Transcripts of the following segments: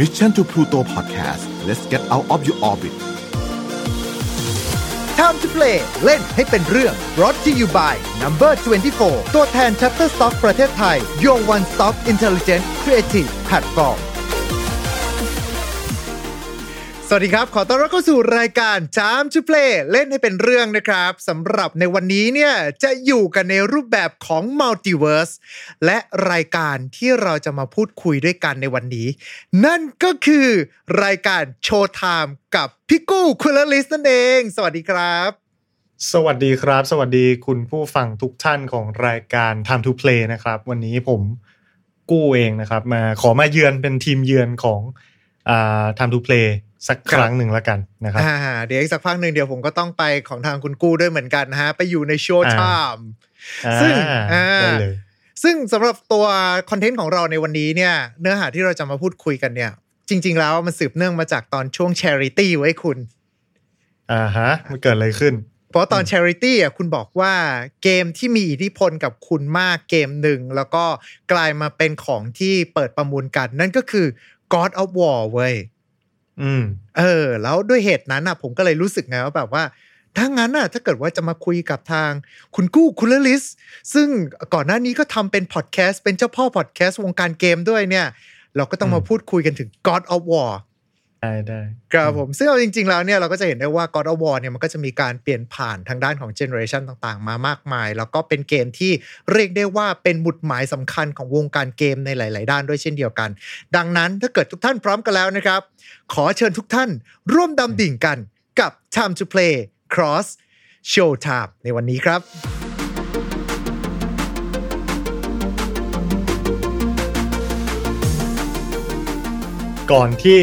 Mission to Pluto Podcast let's get out of your orbit Time to play เล่นให้เป็นเรื่อง brought to you by Number 24 ตัวแทน Shutterstock ประเทศไทย Your One Stop Intelligent Creative Platform สวัสดีครับ ขอต้อนรับเข้าสู่รายการ Time to Play เล่นให้เป็นเรื่องนะครับสำหรับในวันนี้เนี่ยจะอยู่กันในรูปแบบของ Multiverse และรายการที่เราจะมาพูดคุยด้วยกันในวันนี้ นั่นก็คือรายการโชว์ไทม์กับพี่กู้คุณลิสนั่นเอง สวัสดีครับ สวัสดีครับ สวัสดีคุณผู้ฟังทุกท่านของรายการ Time to Play นะครับ วันนี้ผมกู้เองนะครับ มาขอมาเยือนเป็นทีมเยือนของอ่า Time to Play สักครั้งหนึ่งแล้วกันนะครับอ่าเดี๋ยวอีกสักพักหนึ่งเดี๋ยวผมก็ต้องไปของทางคุณกู้ด้วยเหมือนกันนะฮะ ไปอยู่ในโชว์ไทม์ซึ่งอ่าอ่าได้เลยซึ่งสำหรับตัวคอนเทนต์ของเราในวันนี้เนี่ย เนื้อหาที่เราจะมาพูดคุยกันเนี่ย จริง ๆ แล้วมันสืบเนื่องมาจากตอนช่วง Charity ไว้คุณ อ่าฮะ มันเกิดอะไรขึ้น เพราะตอน Charity อะคุณบอกว่าเกมที่มีอิทธิพลกับคุณมากเกมหนึ่ง แล้วก็กลายมาเป็นของที่เปิดประมูลกัน นั่นก็คือ God of War เว้ย อืม เออ แล้วด้วยเหตุนั้นอะ ผมก็เลยรู้สึกไงว่าแบบว่าถ้างั้นน่ะถ้าเกิดว่าจะมาคุยกับทางคุณกู้คุณเลลิส ซึ่งก่อนหน้านี้ก็ทำเป็นพอดแคสต์เป็นเจ้าพ่อพอดแคสต์วงการเกมด้วยเนี่ย เราก็ต้องมาอืมพูดคุยกันถึง God of War ได้ได้ครับผมซึ่งเอาจริง ๆ แล้วเนี่ยเราก็จะเห็นได้ว่า God of War เนี่ยมันก็จะมีการเปลี่ยนผ่านทางด้านของเจเนอเรชันต่างๆ มามากมาย แล้วก็เป็นเกมที่เรียกได้ว่าเป็นหมุดหมายสำคัญของวงการเกมในหลาย ๆ ด้านด้วยเช่นเดียวกัน ดังนั้นถ้าเกิดทุกท่านพร้อมกันแล้วนะครับ ขอเชิญทุกท่านร่วมดำดิ่งกันกับ Time to Play Cross Show Time ในวันนี้ครับก่อนที่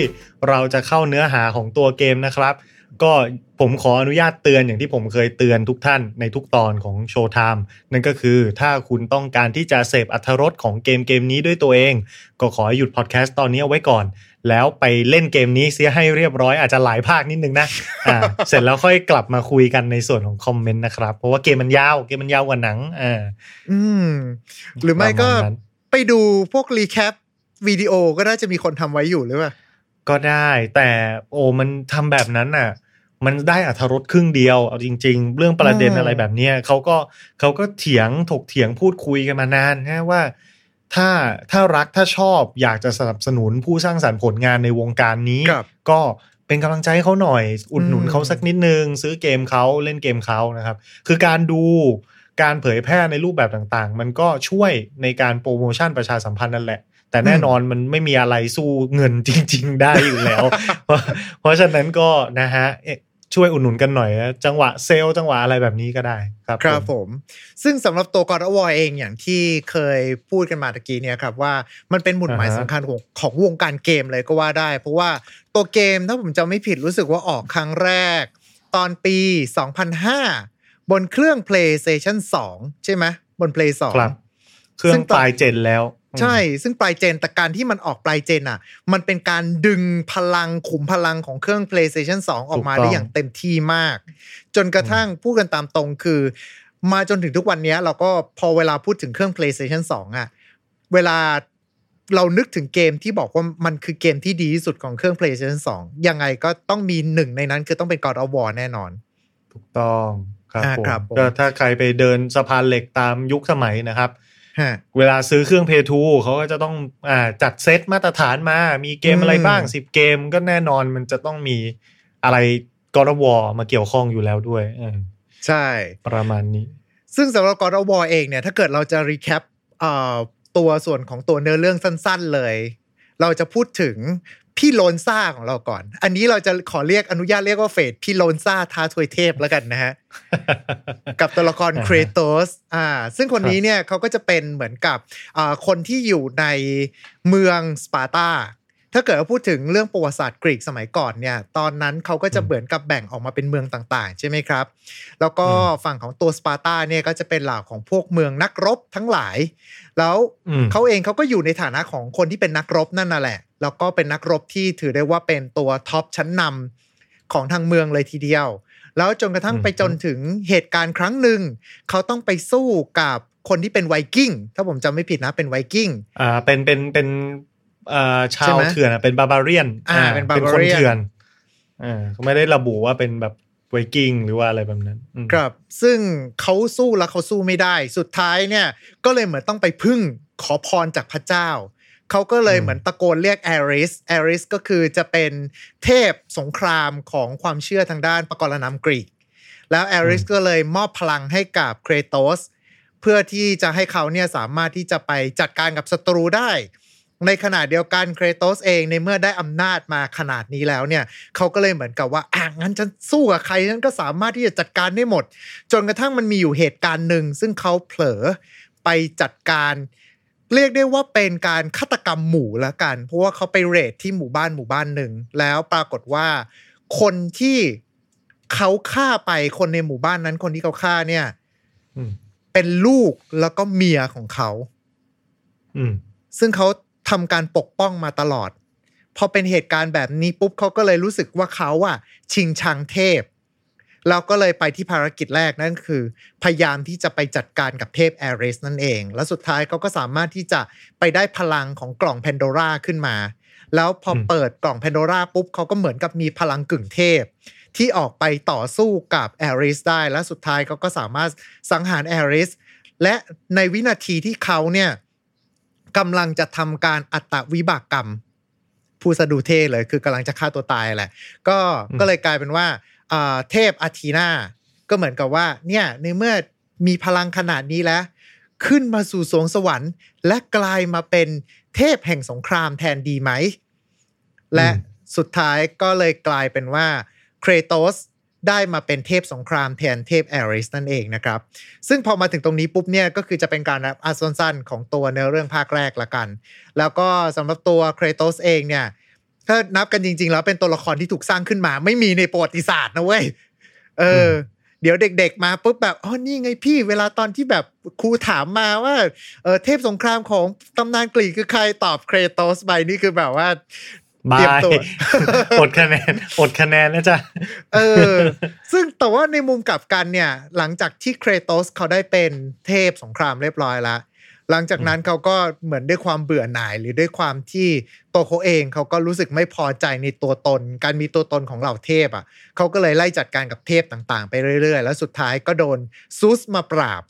เราจะเข้าเนื้อหาของตัวเกมนะครับ ก็ผมขออนุญาตเตือนอย่างที่ผมเคยเตือนทุกท่านในทุกตอนของโชว์ไทม์นั่นก็คือถ้าคุณต้องการที่จะเสพอัธรสของเกมเกมนี้ด้วยตัวเอง ก็ขอให้หยุดพอดแคสต์ตอนนี้เอาไว้ก่อน แล้วไปเล่นเกมนี้เสียให้เรียบร้อยอาจจะหลายภาคนิดนึงนะอ่าเสร็จแล้วค่อยกลับมาคุยกันในส่วนของคอมเมนต์นะครับ เพราะว่าเกมมันยาวเกมมันยาวกว่าหนังอ่าอืม หรือไม่ก็ประมาณนั้นไปดูพวกรีแคปวิดีโอก็น่าจะมีคนทำไว้อยู่หรือเปล่า ก็ได้ แต่โอ้มันทำแบบนั้นน่ะ มันได้อัธรสครึ่งเดียวเอาจริง ๆ เรื่องประเด็นอืมอะไรแบบเนี้ยเขาก็เขาก็เถียงถกเถียงพูดคุยกันมานานนะว่า ถ้าถ้ารักถ้าชอบอยากจะสนับสนุนผู้สร้างสรรค์ผลงานในวงการนี้ครับก็เป็นกำลังใจให้เขาหน่อย อุดหนุนอืมเขาสักนิดนึง ซื้อเกมเขาเล่นเกมเขานะครับ คือการดูการเผยแพร่ในรูปแบบต่างๆ มันก็ช่วยในการโปรโมชั่นประชาสัมพันธ์นั่นแหละ แต่แน่นอนมันไม่มีอะไรสู้เงินจริง ๆ ได้อยู่แล้ว เพราะเพราะฉะนั้นก็นะฮะเอ๊ะช่วยอุดหนุนกันหน่อยนะจังหวะเซลล์จังหวะอะไรแบบนี้ก็ได้ครับครับผมผมซึ่งสำหรับตัว God of War เองอย่างที่เคยพูดกันมาตะกี้เนี่ยครับว่ามันเป็นหมุดหมายอ่าฮะสำคัญของของวงการเกมเลยก็ว่าได้ เพราะว่าตัวเกมถ้าผมจำไม่ผิดรู้สึกว่าออกครั้งแรก ตอนปี 2005 บนเครื่อง PlayStation 2 ใช่ไหมบน Play 2ครับเครื่อซึ่งงตอนปลายเจนแล้ว ใช่ ซึ่งปลายเจนแต่การที่มันออกปลายเจนอะ มันเป็นการดึงพลังขุมพลังของเครื่อง PlayStation 2 ออกมาถูกต้องได้อย่างเต็มที่มาก จนกระทั่งพูดกันตามตรงคือ มาจนถึงทุกวันเนี้ยเราก็พอเวลาพูดถึงเครื่อง PlayStation 2 อะ เวลาเรานึกถึงเกมที่บอกว่ามันคือเกมที่ดีที่สุดของเครื่อง PlayStation 2 ยังไงก็ต้องมีหนึ่งในนั้นคือต้องเป็น God of War แน่นอน ถูกต้องครับอ่าผมครับผมก็ถ้าใครไปเดินสะพานเหล็กตามยุคสมัยนะครับฮะ เวลาซื้อเครื่อง Play 2เขาก็จะต้องอ่าจัดเซตมาตรฐานมา มีเกมอะไรบ้างอืมสิบเกมก็แน่นอนมันจะต้องมีอะไร God of War มาเกี่ยวข้องอยู่แล้วด้วยเออใช่ ประมาณนี้ ซึ่งสำหรับ God of War เองเนี่ย ถ้าเกิดเราจะ recap เอ่อตัวส่วนของตัวเนื้อเรื่องสั้น ๆเลย เราจะพูดถึง พี่โล้นซ่าของเราก่อน อันนี้เราจะขอเรียกอนุญาตเรียกว่าเฟดพี่โล้นซ่าท้าทวยเทพแล้วกันนะฮะ กับตัวละครอ่าฮะเครโตสอ่า ซึ่งคนนี้เนี่ยเขาก็จะเป็นเหมือนกับอ่าคนที่อยู่ในเมืองสปาร์ตาถ้าเกิดว่าพูดถึงเรื่องประวัติศาสตร์กรีกสมัยก่อนเนี่ย ตอนนั้นเขาก็จะเหมือนกับแบ่งออกมาเป็นเมืองต่างๆ ใช่ไหมครับ แล้วก็ฝั่งของตัวสปาร์ตาเนี่ยก็จะเป็นเหล่าของพวกเมืองนักรบทั้งหลาย แล้วอืมเขาเองเขาก็อยู่ในฐานะของคนที่เป็นนักรบนั่นน่ะแหละ แล้วก็เป็นนักรบที่ถือได้ว่าเป็นตัว top ชั้นนำของทางเมืองเลยทีเดียว แล้วจนกระทั่งไปจนถึงเหตุการณ์ครั้งหนึ่ง เขาต้องไปสู้กับคนที่เป็นไวกิ้ง ถ้าผมจำไม่ผิดนะเป็นไวกิ้งอ่าเป็นเป็นเป็นเอ่อชาใช่วไหมเถื่อนอะเป็นบาบาเรียนอ่าเป็นคน barbarian เถื่อนอ่าเขาไม่ได้ระบุว่าเป็นแบบไวกิ้งหรือว่าอะไรแบบนั้นอืมครับ ซึ่งเขาสู้แล้วเขาสู้ไม่ได้ สุดท้ายเนี่ย ก็เลยเหมือนต้องไปพึ่งขอพรจากพระเจ้า เขาก็เลยอืมเหมือนตะโกนเรียกแอริสแอริสก็คือจะเป็นเทพสงครามของความเชื่อทางด้านปกรณำกรีก แล้วแอริสก็เลยมอบพลังให้กับเครโตสเพื่อที่จะให้เขาเนี่ยสามารถที่จะไปจัดการกับศัตรูได้ ในขณะเดียวกันเครโตสเองในเมื่อได้อำนาจมาขนาดนี้แล้วเนี่ยเขาก็เลยเหมือนกับว่าอะงั้นฉันสู้กับใครฉันก็สามารถที่จะจัดการได้หมด จนกระทั่งมันมีอยู่เหตุการณ์หนึ่งซึ่งเขาเผลอไปจัดการ เรียกได้ว่าเป็นการฆาตกรรมหมู่ละกัน เพราะว่าเขาไปเรดที่หมู่บ้านหมู่บ้านหนึ่ง แล้วปรากฏว่า คนที่เขาฆ่าไปคนในหมู่บ้านนั้น คนที่เขาฆ่าเนี่ยอืมเป็นลูกแล้วก็เมียของเขาอืมซึ่งเขาทำการปกป้องมาตลอด พอเป็นเหตุการณ์แบบนี้ปุ๊บเขาก็เลยรู้สึกว่าเขาอะชิงชังเทพ แล้วก็เลยไปที่ภารกิจแรกนั่นคือ พยายามที่จะไปจัดการกับเทพแอริสนั่นเอง แล้วสุดท้ายเขาก็สามารถที่จะไปได้พลังของกล่องแพนโดราขึ้นมา แล้วพอเปิดกล่องแพนโดราปุ๊บเขาก็เหมือนกับมีพลังกึ่งเทพ ที่ออกไปต่อสู้กับแอริสได้ และสุดท้ายเขาก็สามารถสังหารแอริสและในวินาทีที่เขาเนี่ยกำลังจะทำการอัตวินิบาตกรรมพูดซะดูเท่เลยคือกำลังจะฆ่าตัวตายแหละ ก็ก็เลยกลายเป็นว่า เทพอาทีนาก็เหมือนกับว่า เนี่ยในเมื่อมีพลังขนาดนี้แล้ว ขึ้นมาสู่สวงสวรรค์ และกลายมาเป็นเทพแห่งสงครามแทนดีไหม และสุดท้ายก็เลยกลายเป็นว่าเครโตสได้มาเป็นเทพสงครามแทนเทพแอริสนั่นเองนะครับ ซึ่งพอมาถึงตรงนี้ปุ๊บเนี่ยก็คือจะเป็นการอาสั้นๆของตัวเนื้อเรื่องภาคแรกละกัน แล้วก็สำหรับตัวเครโตสเองเนี่ย ถ้านับกันจริง ๆ แล้วเป็นตัวละครที่ถูกสร้างขึ้นมา ไม่มีในประวัติศาสตร์นะเว้ยเอออ เดี๋ยวเด็ก ๆ มาปุ๊บแบบอ๋อนี่ไงพี่ เวลาตอนที่แบบครูถามมาว่าเออเทพสงครามของตำนานกรีกคือใครตอบเครโตสไปนี่คือแบบว่าบาเตรียมยตัวอดคะแนนอดคะแนนนะจ๊ะเออ ซึ่งแต่ว่าในมุมกลับกันเนี่ย หลังจากที่เครโตสเขาได้เป็นเทพสงครามเรียบร้อยแล้ว หลังจากนั้นเขาก็เหมือนด้วยความเบื่อหน่าย หรือด้วยความที่ตัวเขาเองเขาก็รู้สึกไม่พอใจในตัวตน การมีตัวตนของเหล่าเทพอะเขาก็เลยไล่จัดการกับเทพต่างๆ ไปเรื่อย ๆ แล้วสุดท้ายก็โดนซุสมาปราบ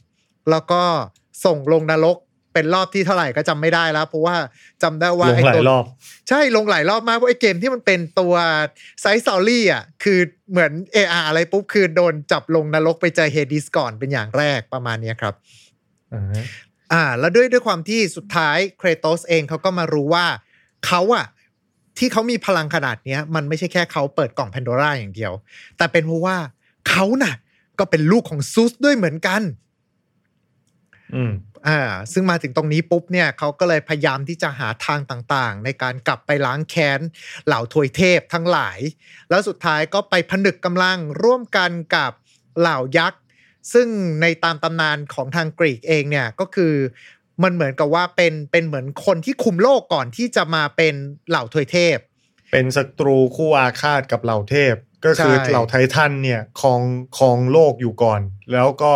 แล้วก็ส่งลงนรกเป็นรอบที่เท่าไหร่ก็จำไม่ได้แล้ว เพราะว่าจำได้ว่าลงไอ้ตัวหลายรอบ ใช่ลงหลายรอบมากเพราะไอ้เกมที่มันเป็นตัว side story อะคือเหมือน AR อะไรปุ๊บคือโดนจับลงนรกไปเจอเฮดิสก่อนเป็นอย่างแรกประมาณเนี้ยครับ อ่าฮะอ่า แล้วด้วยด้วยความที่สุดท้ายเครโตสเองเขาก็มารู้ว่าเขาอะที่เขามีพลังขนาดเนี้ย มันไม่ใช่แค่เขาเปิดกล่องแพนโดร่าอย่างเดียว แต่เป็นเพราะว่าเขาน่ะ ก็เป็นลูกของซูสด้วยเหมือนกัน อืมอ่า ซึ่งมาถึงตรงนี้ปุ๊บเนี่ยเขาก็เลยพยายามที่จะหาทางต่างๆ ในการกลับไปล้างแค้นเหล่าทวยเทพทั้งหลาย แล้วสุดท้ายก็ไปผนึกกำลังร่วมกันกับเหล่ายักษ์ ซึ่งในตามตำนานของทางกรีกเองเนี่ยก็คือมันเหมือนกับว่าเป็นเป็นเหมือนคนที่คุมโลกก่อนที่จะมาเป็นเหล่าทวยเทพ เป็นศัตรูคู่อาฆาตกับเหล่าเทพ ก็คือใช่เหล่าไททันเนี่ยครองครองโลกอยู่ก่อน แล้วก็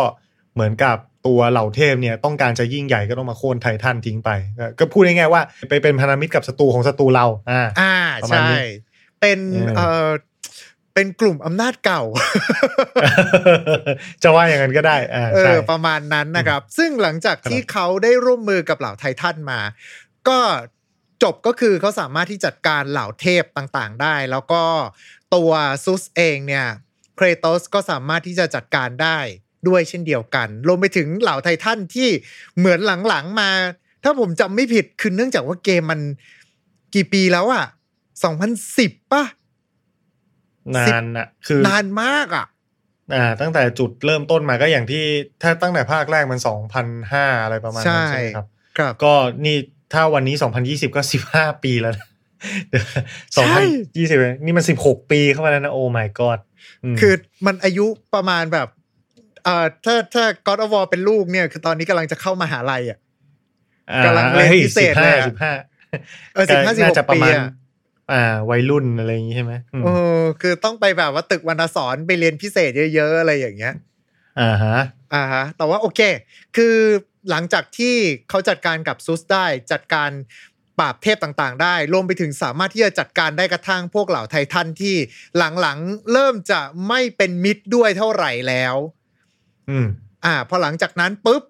เหมือนกับตัวเหล่าเทพเนี่ยต้องการจะยิ่งใหญ่ก็ต้องมาโค่นไททันทิ้งไป ก็ก็พูดง่ายๆว่า ไปเป็นพันธมิตรกับศัตรูของศัตรูเรา อ่าอ่าประมาณใช่นี้เป็นเออ เอ่อเป็นกลุ่มอำนาจเก่า จะว่าอย่างนั้นก็ได้อ่าเอใช่อประมาณนั้นนะครับ ซึ่งหลังจากที่เขาได้ร่วมมือกับเหล่าไททันมา ก็จบก็คือเขาสามารถที่จัดการเหล่าเทพต่างๆได้ แล้วก็ตัวซุสเองเนี่ยเครโตสก็สามารถที่จะจัดการได้ด้วยเช่นเดียวกัน รวมไปถึงเหล่าไททันที่เหมือนหลังๆมา ถ้าผมจำไม่ผิดคือเนื่องจากว่าเกมมันกี่ปีแล้วอะ2010ป่ะ นานอะคือนานมากอะอ่า ตั้งแต่จุดเริ่มต้นมาก็อย่างที่ถ้าตั้งแต่ภาคแรกมันสองพันห้าอะไรประมาณนั้นใช่ใช่ไหมครับ ครับก็นี่ถ้าวันนี้สองพันยี่สิบก็สิบห้าปีแล้วสองใช่พันยี่สิบนี่มันสิบหกปีเข้ามาแล้วนะโอ้ my god มคือมันอายุประมาณแบบเอ่อถ้าถ้า God of War เป็นลูกเนี่ย คือตอนนี้กำลังจะเข้ามาหาลัยอะกำลังเรียนพิเศษเลยอะสิบห้าเออสิบห้าสิบหน่ากจะประปีมาณอะ อ่าวัยรุ่นอะไรอย่างงี้ใช่ไหมอืมเออคือต้องไปแบบว่าตึกวรรณสอนไปเรียนพิเศษเยอะ ๆ อะไรอย่างเงี้ยอ่าฮะอ่าฮะแต่ว่าโอเค คือหลังจากที่เขาจัดการกับซุสได้จัดการปราบเทพต่างๆ ได้รวมไปถึงสามารถที่จะจัดการได้กระทั่งพวกเหล่าไททันที่หลังๆ เริ่มจะไม่เป็นมิตรด้วยเท่าไหร่แล้ว อืม อ่า พอหลังจากนั้นปุ๊บ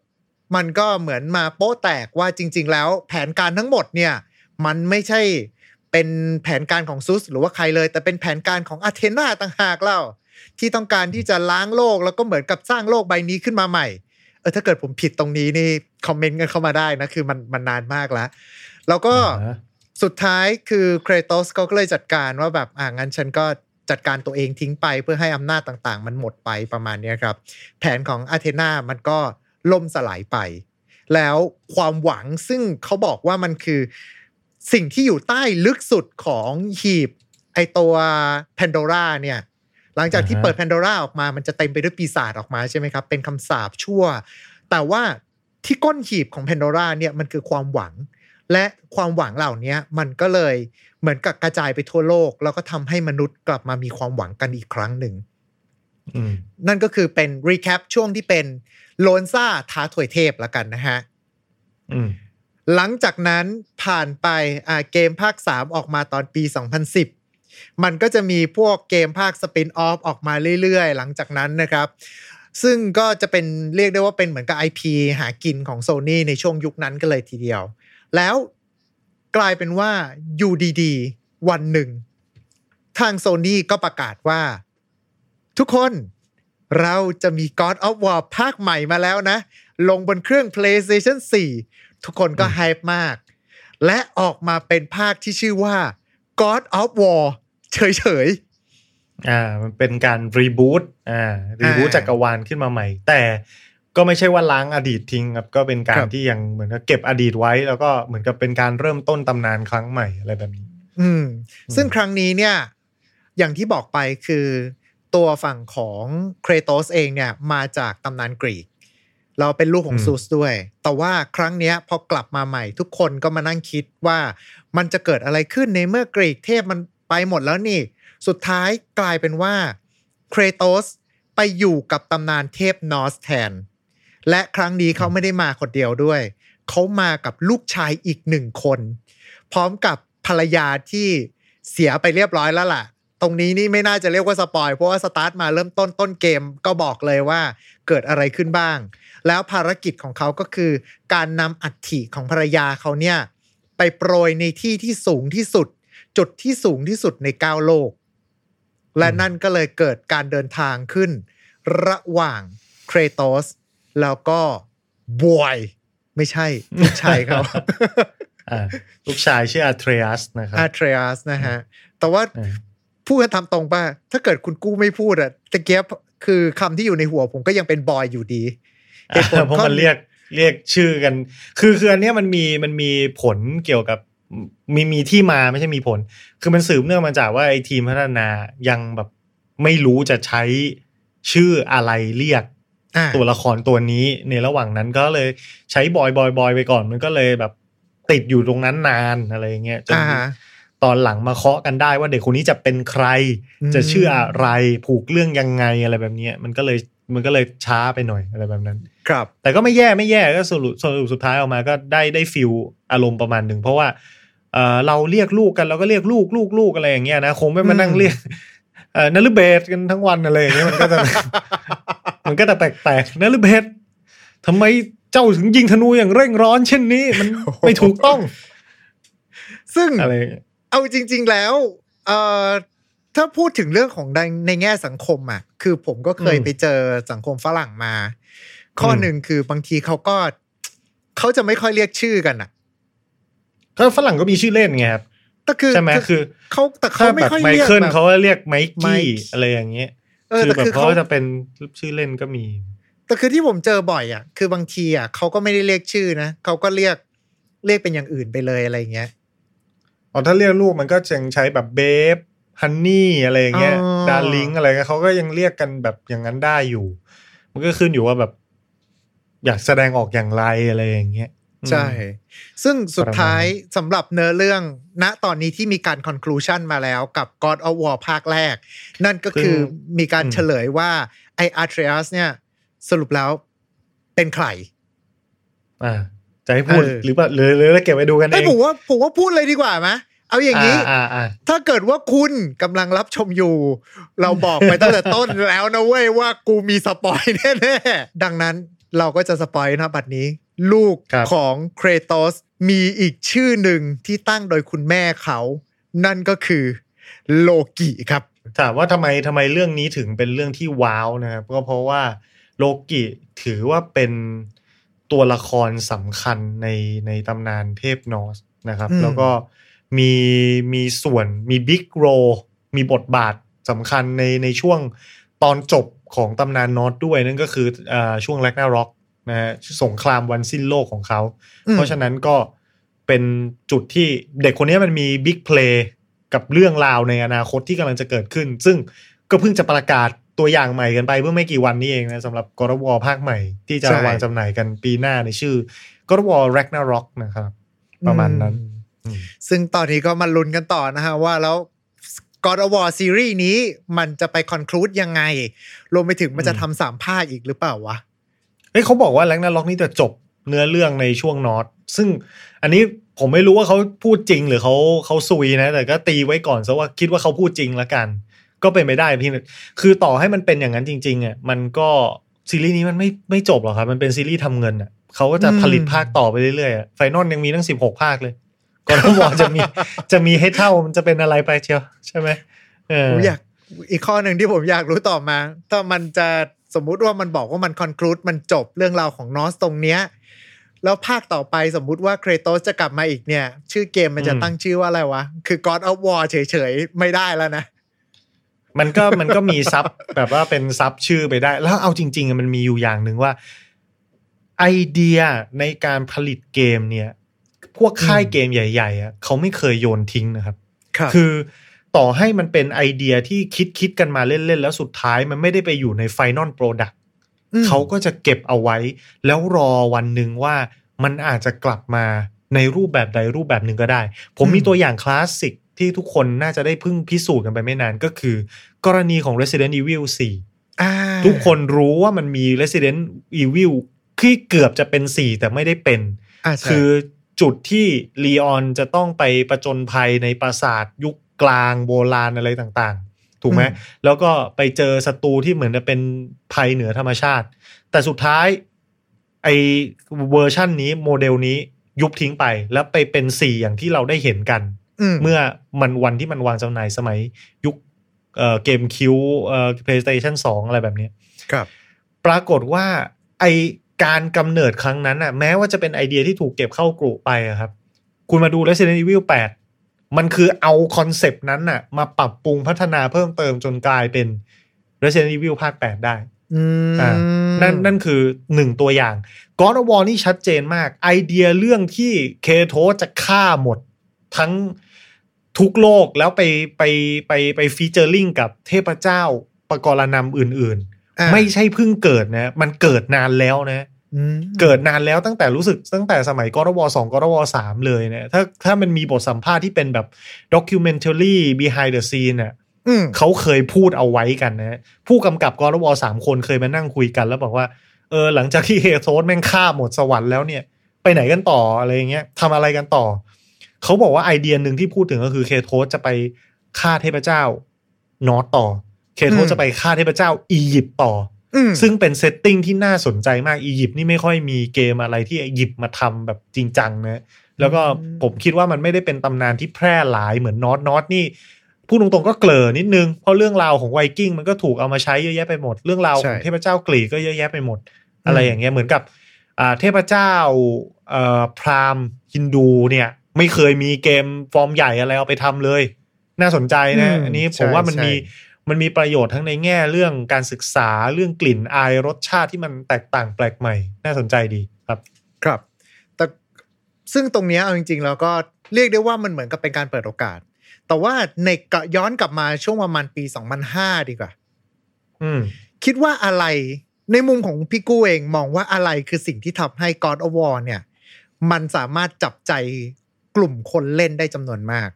มันก็เหมือนมาโป๊ะแตกว่าจริง ๆ แล้ว แผนการทั้งหมดเนี่ย มันไม่ใช่ เป็นแผนการของซุสหรือว่าใครเลย แต่เป็นแผนการของอาเทนาต่างหากเล่าที่ต้องการที่จะล้างโลกแล้วก็เหมือนกับสร้างโลกใบนี้ขึ้นมาใหม่เออถ้าเกิดผมผิดตรงนี้นี่คอมเมนต์กันเข้ามาได้นะ คือมันมันนานมากแล้ว แล้วก็อ่าฮะสุดท้ายคือเครโตสเขาก็เลยจัดการว่าแบบอ่างั้นฉันก็จัดการตัวเองทิ้งไปเพื่อให้อำนาจต่างๆ มันหมดไปประมาณเนี้ยครับ แผนของอาเทนามันก็ล่มสลายไป แล้วความหวังซึ่งเขาบอกว่ามันคือ สิ่งที่อยู่ใต้ลึกสุดของหีบ ไอตัวแพนโดราเนี่ย หลังจากที่อ่าฮะเปิดแพนโดราออกมามันจะเต็มไปด้วยปีศาจออกมาใช่ไหมครับ เป็นคำสาปชั่ว แต่ว่าที่ก้นหีบของแพนโดราเนี่ยมันคือความหวัง และความหวังเหล่านี้มันก็เลยเหมือนกับกระจายไปทั่วโลก แล้วก็ทำให้มนุษย์กลับมามีความหวังกันอีกครั้งหนึ่งอืมนั่นก็คือเป็น recap ช่วงที่เป็นโล้นซ่าท้าทวยเทพละกันนะฮะอืม หลังจากนั้นผ่านไปอ่าเกมภาค 3 ออกมาตอนปี 2010 มันก็จะมีพวกเกมภาค spin-off ออกมาเรื่อยๆ หลังจากนั้นนะครับ ซึ่งก็จะเป็นเรียกได้ว่าเป็นเหมือนกับ IP หากินของ Sony ในช่วงยุคนั้นก็เลยทีเดียว แล้วกลายเป็นว่าอยู่ดีๆ วันหนึ่ง ทาง Sony ก็ประกาศว่า ทุกคนเราจะมี God of War ภาคใหม่มาแล้วนะ ลงบนเครื่อง PlayStation 4 ทุกคนก็อืมไฮป์มาก และออกมาเป็นภาคที่ชื่อว่า God of War เฉยอ่า มันเป็นการรีบูตอ่า รีบูตอ่าจักรวาลขึ้นมาใหม่ แต่ก็ไม่ใช่ว่าล้างอดีตทิ้งครับ ก็เป็นกาครรับที่ยังเหมือนกับเก็บอดีตไว้ แล้วก็เหมือนกับเป็นการเริ่มต้นตำนานครั้งใหม่อะไรแบบนี้ๆอืม ซึ่งครั้งนี้เนี่ย อย่างที่บอกไปคือตัวฝั่งของเครโตสเองเนี่ย มาจากตำนานกรีก เราเป็นลูกของอืมซูสด้วย แต่ว่าครั้งเนี้ยพอกลับมาใหม่ ทุกคนก็มานั่งคิดว่ามันจะเกิดอะไรขึ้นในเมื่อกรีกเทพมันไปหมดแล้วนี่ สุดท้ายกลายเป็นว่าเครโตสไปอยู่กับตำนานเทพนอร์สแทน และครั้งนี้เขาไม่ได้มาคนเดียวด้วย เขามากับลูกชายอีกหนึ่งคน พร้อมกับภรรยาที่เสียไปเรียบร้อยแล้วล่ะ ตรงนี้นี่ไม่น่าจะเรียกว่า spoil เพราะว่าสตาร์ทมาเริ่มต้นต้นเกมก็บอกเลยว่าเกิดอะไรขึ้นบ้าง แล้วภารกิจของเขาก็คือ การนำอัฐิของภรรยาเขาเนี่ยไปโปรยในที่ที่สูงที่สุด จุดที่สูงที่สุดในเก้าโลก และนั่นก็เลยเกิดการเดินทางขึ้น ระหว่างเครโตสแล้วก็บวยไม่ใช่ลูกชายเขาอ่าลูกชายชื่ออาเทรียสนะครับอาเทรียสนะฮะ แต่ว่าเออพูดกันตามตรงป่ะ ถ้าเกิดคุณกู้ไม่พูดอะตะเกียบคือคำที่อยู่ในหัวผมก็ยังเป็นบอยอยู่ดี เหตุผลเพราะข้อมันเรียกเรียกชื่อกัน คือคืออันเนี้ยมันมีมันมีผลเกี่ยวกับมีมีที่มาไม่ใช่มีผล คือมันสืบเนื่องมาจากว่าไอ้ทีมพัฒนายังแบบไม่รู้จะใช้ชื่ออะไรเรียกอ่าตัวละครตัวนี้ในระหว่างนั้นก็เลยใช้บอยบอยบอยไปก่อนมันก็เลยแบบติดอยู่ตรงนั้นนานอะไรอย่างเงี้ยจนอ่าตอนหลังมาเคาะกันได้ว่าเด็กคนนี้จะเป็นใครอืมจะชื่ออะไรผูกเรื่องยังไงอะไรแบบเนี้ยมันก็เลย มันก็เลยช้าไปหน่อยอะไรแบบนั้น ครับ แต่ก็ไม่แย่ไม่แย่ก็สรุปสรุปสุดท้ายออกมาก็ได้ได้ฟิลอารมณ์ประมาณหนึ่งเพราะว่าเออเราเรียกลูกกันเราก็เรียกลูกลูกลูกอะไรอย่างเงี้ยนะคงไม่มานั่งอืมเรียกเออนลเบศกันทั้งวันอะไรอย่างเงี้ยมันก็จะ มันก็จะแปลกๆนลเบศทำไมเจ้าถึงยิงธนูอย่างเร่งร้อนเช่นนี้มันไม่ถูกต้อง ซึ่งอะไรอย่างเงี้ยเอาจริง ๆแล้ว เอ่อ ถ้าพูดถึงเรื่องของในในแง่สังคมอะ คือผมก็เคยอืมไปเจอสังคมฝรั่งมา ข้ออมหนึ่งคือบางทีเขาก็เขาจะไม่ค่อยเรียกชื่อกันอะก็ฝรั่งก็มีชื่อเล่นไงครับแต่คือใช่ไหมคือเขาแต่เขาถ้าไม่แบบค่อยไมเรียกเคิลแบบเขาก็เรียกไมไมกี้ค์อะไรอย่างเงี้ยเออคือแต่แบบคือเขาเขาจะเป็นชื่อเล่นก็มี แต่คือที่ผมเจอบ่อยอะ คือบางทีอะเขาก็ไม่ได้เรียกชื่อนะเขาก็เรียกเรียกเป็นอย่างอื่นไปเลยอะไรอย่างเงี้ยอ๋อถ้าเรียกลูกมันก็ยังใช้แบบ babe honey อะไรอย่างเงี้ยอ๋อ darling อะไรเงี้ยเขาก็ยังเรียกกันแบบอย่างนั้นได้อยู่ มันก็ขึ้นอยู่ว่าแบบ อยากแสดงออกอย่างไรอะไรอย่างเงี้ยใช่ ซึ่งสุดท้ายประมาณสำหรับเนื้อเรื่องณตอนนี้ที่มีการ conclusion มาแล้วกับ God of War ภาคแรก นั่นก็คือมีการเฉลยว่า ไออาร์เทรียสเนี่ย สรุปแล้วเป็นใคร อ่าจะให้พูดเออหรือเปล่าหรือหรือเก็บไว้ดูกันเอไอ้ยงผมว่าผมว่าพูดเลยดีกว่าไหม เอาอย่างนี้อ่าอ่าถ้าเกิดว่าคุณกำลังรับชมอยู่ เราบอกไปตั้งแต่ต้นแล้วนะเว้ยว่ากูมี spoil แน่ๆดังนั้นเราก็จะ spoil นะบัดนี้ ลูกครับของเครโตสมีอีกชื่อหนึ่งที่ตั้งโดยคุณแม่เขา นั่นก็คือโลกิครับ ถามว่าทำไมทำไมเรื่องนี้ถึงเป็นเรื่องที่ว้าวนะครับก็เพราะว่าโลกิถือว่าเป็นตัวละครสำคัญในในตำนานเทพนอร์สนะครับอืมแล้วก็ มีมีส่วนมี big role มีบทบาทสำคัญในในช่วงตอนจบของตำนานนอร์สด้วย นั่นก็คืออ่าช่วงแร็กนาร็อกนะฮะสงครามวันสิ้นโลกของเขา เพราะฉะนั้นก็เป็นจุดที่เด็กคนนี้มันมีบิ๊กเพลย์กับเรื่องราวในอนาคตที่กำลังจะเกิดขึ้น ซึ่งก็เพิ่งจะประกาศตัวอย่างใหม่กันไปเมื่อไม่กี่วันนี้เองนะสำหรับ God of War ภาคใหม่ที่จะใช่วางจำหน่ายกันปีหน้าในชื่อ God of War Ragnarok นะครับ ประมาณนั้นอืม ซึ่งตอนนี้ก็มาลุ้นกันต่อนะฮะว่าแล้ว God of War ซีรีส์นี้มันจะไปคอนคลูดยังไง รวมไปถึงมันจะอืมทำสามภาคอีกหรือเปล่าวะเฮ้ยเขาบอกว่าแ a กนาล็อกนี่จะจบเนื้อเรื่องในช่วงนอตซึ่งอันนี้ผมไม่รู้ว่าเขาพูดจริงหรือเขาเขาซุยนะ แต่ก็ตีไว้ก่อนซะว่าคิดว่าเขาพูดจริงละกัน ก็เป็นไปได้พี่คือต่อให้มันเป็นอย่างนั้นจริงๆอะมันก็ซีรีส์นี้มันไม่ไม่จบหรอกครับ มันเป็นซีรีส์ทำเงินอะเขาก็จะผลิตภาคต่อไปเรื่อยๆไฟนอลยังมีตั้งสิบหกภาคเลย ก่อนที่วอจะมีจะมีให้เท่ามันจะเป็นอะไรไปเชียวใช่ไหมเออผมอยากอีกข้อหนึ่งที่ผมอยากรู้ต่อมา ถ้ามันจะสมมุติว่ามันบอกว่ามันคอนคลูดมันจบเรื่องราวของนอสตรงเนี้ยแล้วภาคต่อไปสมมุติว่าเครโตสจะกลับมาอีกเนี่ย ชื่อเกมมันจะอืมตั้งชื่อว่าอะไรวะ คือ God of War เฉยๆ ไม่ได้แล้วนะ มันก็มันก็มีซับแบบว่าเป็นซับชื่อไปได้ แล้วเอาจริงๆอะมันมีอยู่อย่างหนึ่งว่า ไอเดียในการผลิตเกมเนี่ย พวกค่ายอืมเกมใหญ่ๆอะเขาไม่เคยโยนทิ้งนะครับครับ คือต่อให้มันเป็นไอเดียที่คิดคิดกันมาเล่น ๆ แล้วสุดท้ายมันไม่ได้ไปอยู่ใน final product เขาก็จะเก็บเอาไว้ แล้วรอวันหนึ่งว่ามันอาจจะกลับมาในรูปแบบใดรูปแบบหนึ่งก็ได้ ผมมีอืมตัวอย่างคลาสสิกที่ทุกคนน่าจะได้เพิ่งพิสูจน์กันไปไม่นานก็คือ กรณีของ Resident Evil 4อ่าทุกคนรู้ว่ามันมี Resident Evil ที่เกือบจะเป็น 4 แต่ไม่ได้เป็นอ่าใช่คือ จุดที่ลีออนจะต้องไปประจนภัยในปราสาทยุคกลางโบราณอะไรต่างๆ ถูกไหมอืมแล้วก็ไปเจอศัตรูที่เหมือนจะเป็นภัยเหนือธรรมชาติ แต่สุดท้ายไอเวอร์ชันนี้โมเดลนี้ยุบทิ้งไปแล้วไปเป็น4อย่างที่เราได้เห็นกันเมื่อมันวันที่มันวางจำหน่ายสมัยยุคเอ่อ GameCube เอ่อ PlayStation 2 อะไรแบบเนี้ยครับ ปรากฏว่าไอ การกำเนิดครั้งนั้นอะแม้ว่าจะเป็นไอเดียที่ถูกเก็บเข้ากรุไปอะครับ คุณมาดู Resident Evil 8 มันคือเอาคอนเซปต์นั้นน่ะ มาปรับปรุงพัฒนาเพิ่มเติมจนกลายเป็น Resident Evil ภาค 8 ได้อืมอ่านั่นนั่นคือหนึ่งตัวอย่าง God of War นี่ชัดเจนมาก ไอเดียเรื่องที่เครโตสจะฆ่าหมดทั้งทุกโลกแล้วไปไปไปไปฟีเจอริงกับเทพเจ้าปกรณำอื่นอ่าๆไม่ใช่เพิ่งเกิดนะ มันเกิดนานแล้วนะอืม เกิดนานแล้วตั้งแต่รู้สึกตั้งแต่สมัย God of War 2 God of War 3เลยเนี่ยถ้าถ้ามันมีบทสัมภาษณ์ที่เป็นแบบ documentary behind the scene น่ะอืมเขาเคยพูดเอาไว้กันนะผู้กำกับ God of War สามคนเคยมานั่งคุยกันแล้วบอกว่าเออหลังจากที่เฮโซสแม่งฆ่าหมดสวรรค์แล้วเนี่ย ไปไหนกันต่ออะไรอย่างเงี้ยทำอะไรกันต่อ เขาบอกว่าไอเดียหนึ่งที่พูดถึงก็คือเครโตสจะไปฆ่าเทพเจ้านอร์สต่อ เครโตสจะไปฆ่าเทพเจ้าอียิปต์ต่ออืม ซึ่งเป็น setting ที่น่าสนใจมากอียิปต์นี่ไม่ค่อยมีเกมอะไรที่หยิบมาทำแบบจริงจังนะแล้วก็อืมผมคิดว่ามันไม่ได้เป็นตำนานที่แพร่หลายเหมือนนอร์สนอร์สนี่พูดตรงๆก็เกร่อนิดนึง เพราะเรื่องราวของไวกิ้งมันก็ถูกเอามาใช้เยอะแยะไปหมด เรื่องราวของใช่เทพเจ้ากรีกก็เยอะแยะไปหมด อะไรอย่างเงี้ยเหมือนกับอ่าเทพเจ้าเอ่อพราหมณ์ฮินดูเนี่ย ไม่เคยมีเกมฟอร์มใหญ่อะไรเอาไปทำเลย น่าสนใจนะอืมอันนี้ผมใช่ว่ามันใช่มี มันมีประโยชน์ทั้งในแง่เรื่องการศึกษาเรื่องกลิ่นอายรสชาติที่มันแตกต่างแปลกใหม่ น่าสนใจดีครับ ครับ แต่ซึ่งตรงเนี้ยเอาจริงๆแล้วก็เรียกได้ว่ามันเหมือนกับเป็นการเปิดโอกาส แต่ว่าในกะย้อนกลับมาช่วงประมาณปี 2005 ดีกว่าอืมคิดว่าอะไรในมุมของพี่กู้เองมองว่าอะไรคือสิ่งที่ทำให้ God of War เนี่ย มันสามารถจับใจกลุ่มคนเล่นได้จำนวนมาก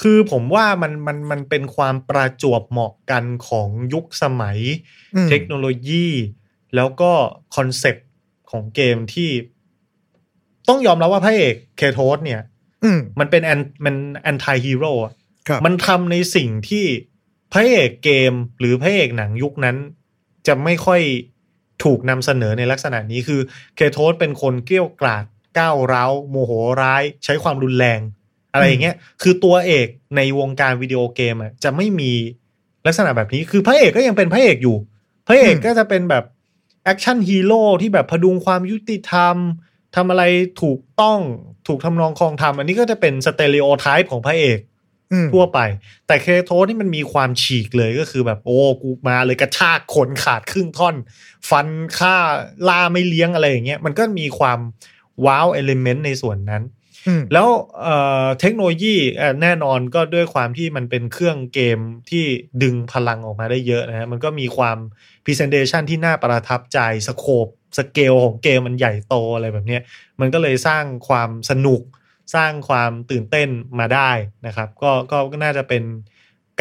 คือผมว่ามันมันมันเป็นความประจวบเหมาะกันของยุคสมัยอืมเทคโนโลยี แล้วก็คอนเซปต์ของเกมที่ ต้องยอมรับว่าพระเอกเครโตสเนี่ยอืมมันเป็นแอนมันanti-hero อะครับมันทำในสิ่งที่พระเอกเกมหรือพระเอกหนังยุคนั้น จะไม่ค่อยถูกนำเสนอในลักษณะนี้คือเครโตสเป็นคนเกรี้ยวกราดก้าวร้าวโมโหร้าย ใช้ความรุนแรง อะไรอย่างเงี้ยคือตัวเอกในวงการวิดีโอเกมอะจะไม่มีลักษณะแบบนี้คือพระเอกก็ยังเป็นพระเอกอยู่ พระเอกอืมก็จะเป็นแบบ action hero ที่แบบผดุงความยุติธรรมทำอะไรถูกต้องถูกทำนองคลองธรรมอันนี้ก็จะเป็นสเตอริโอไทป์ของพระเอกอืมทั่วไป แต่เคโทสนี่มันมีความฉีกเลยก็คือแบบโอ้กูมาเลยกระชากขนขาดครึ่งท่อน ฟันฆ่าล่าไม่เลี้ยงอะไรอย่างเงี้ยมันก็มีความว้าวเอลิเมนต์ในส่วนนั้นอืม แล้วเทคโนโลยีแน่นอนก็ด้วยความที่มันเป็นเครื่องเกมที่ดึงพลังออกมาได้เยอะนะฮะมันก็มีความพรีเซนเ t ชันที่น่าประทับใจ scope scale ของเกมมันใหญ่โตอะไรแบบนี้มันก็เลยสร้างความสนุกสร้างความตื่นเต้นมาได้นะครับ ก็ก็น่าจะเป็น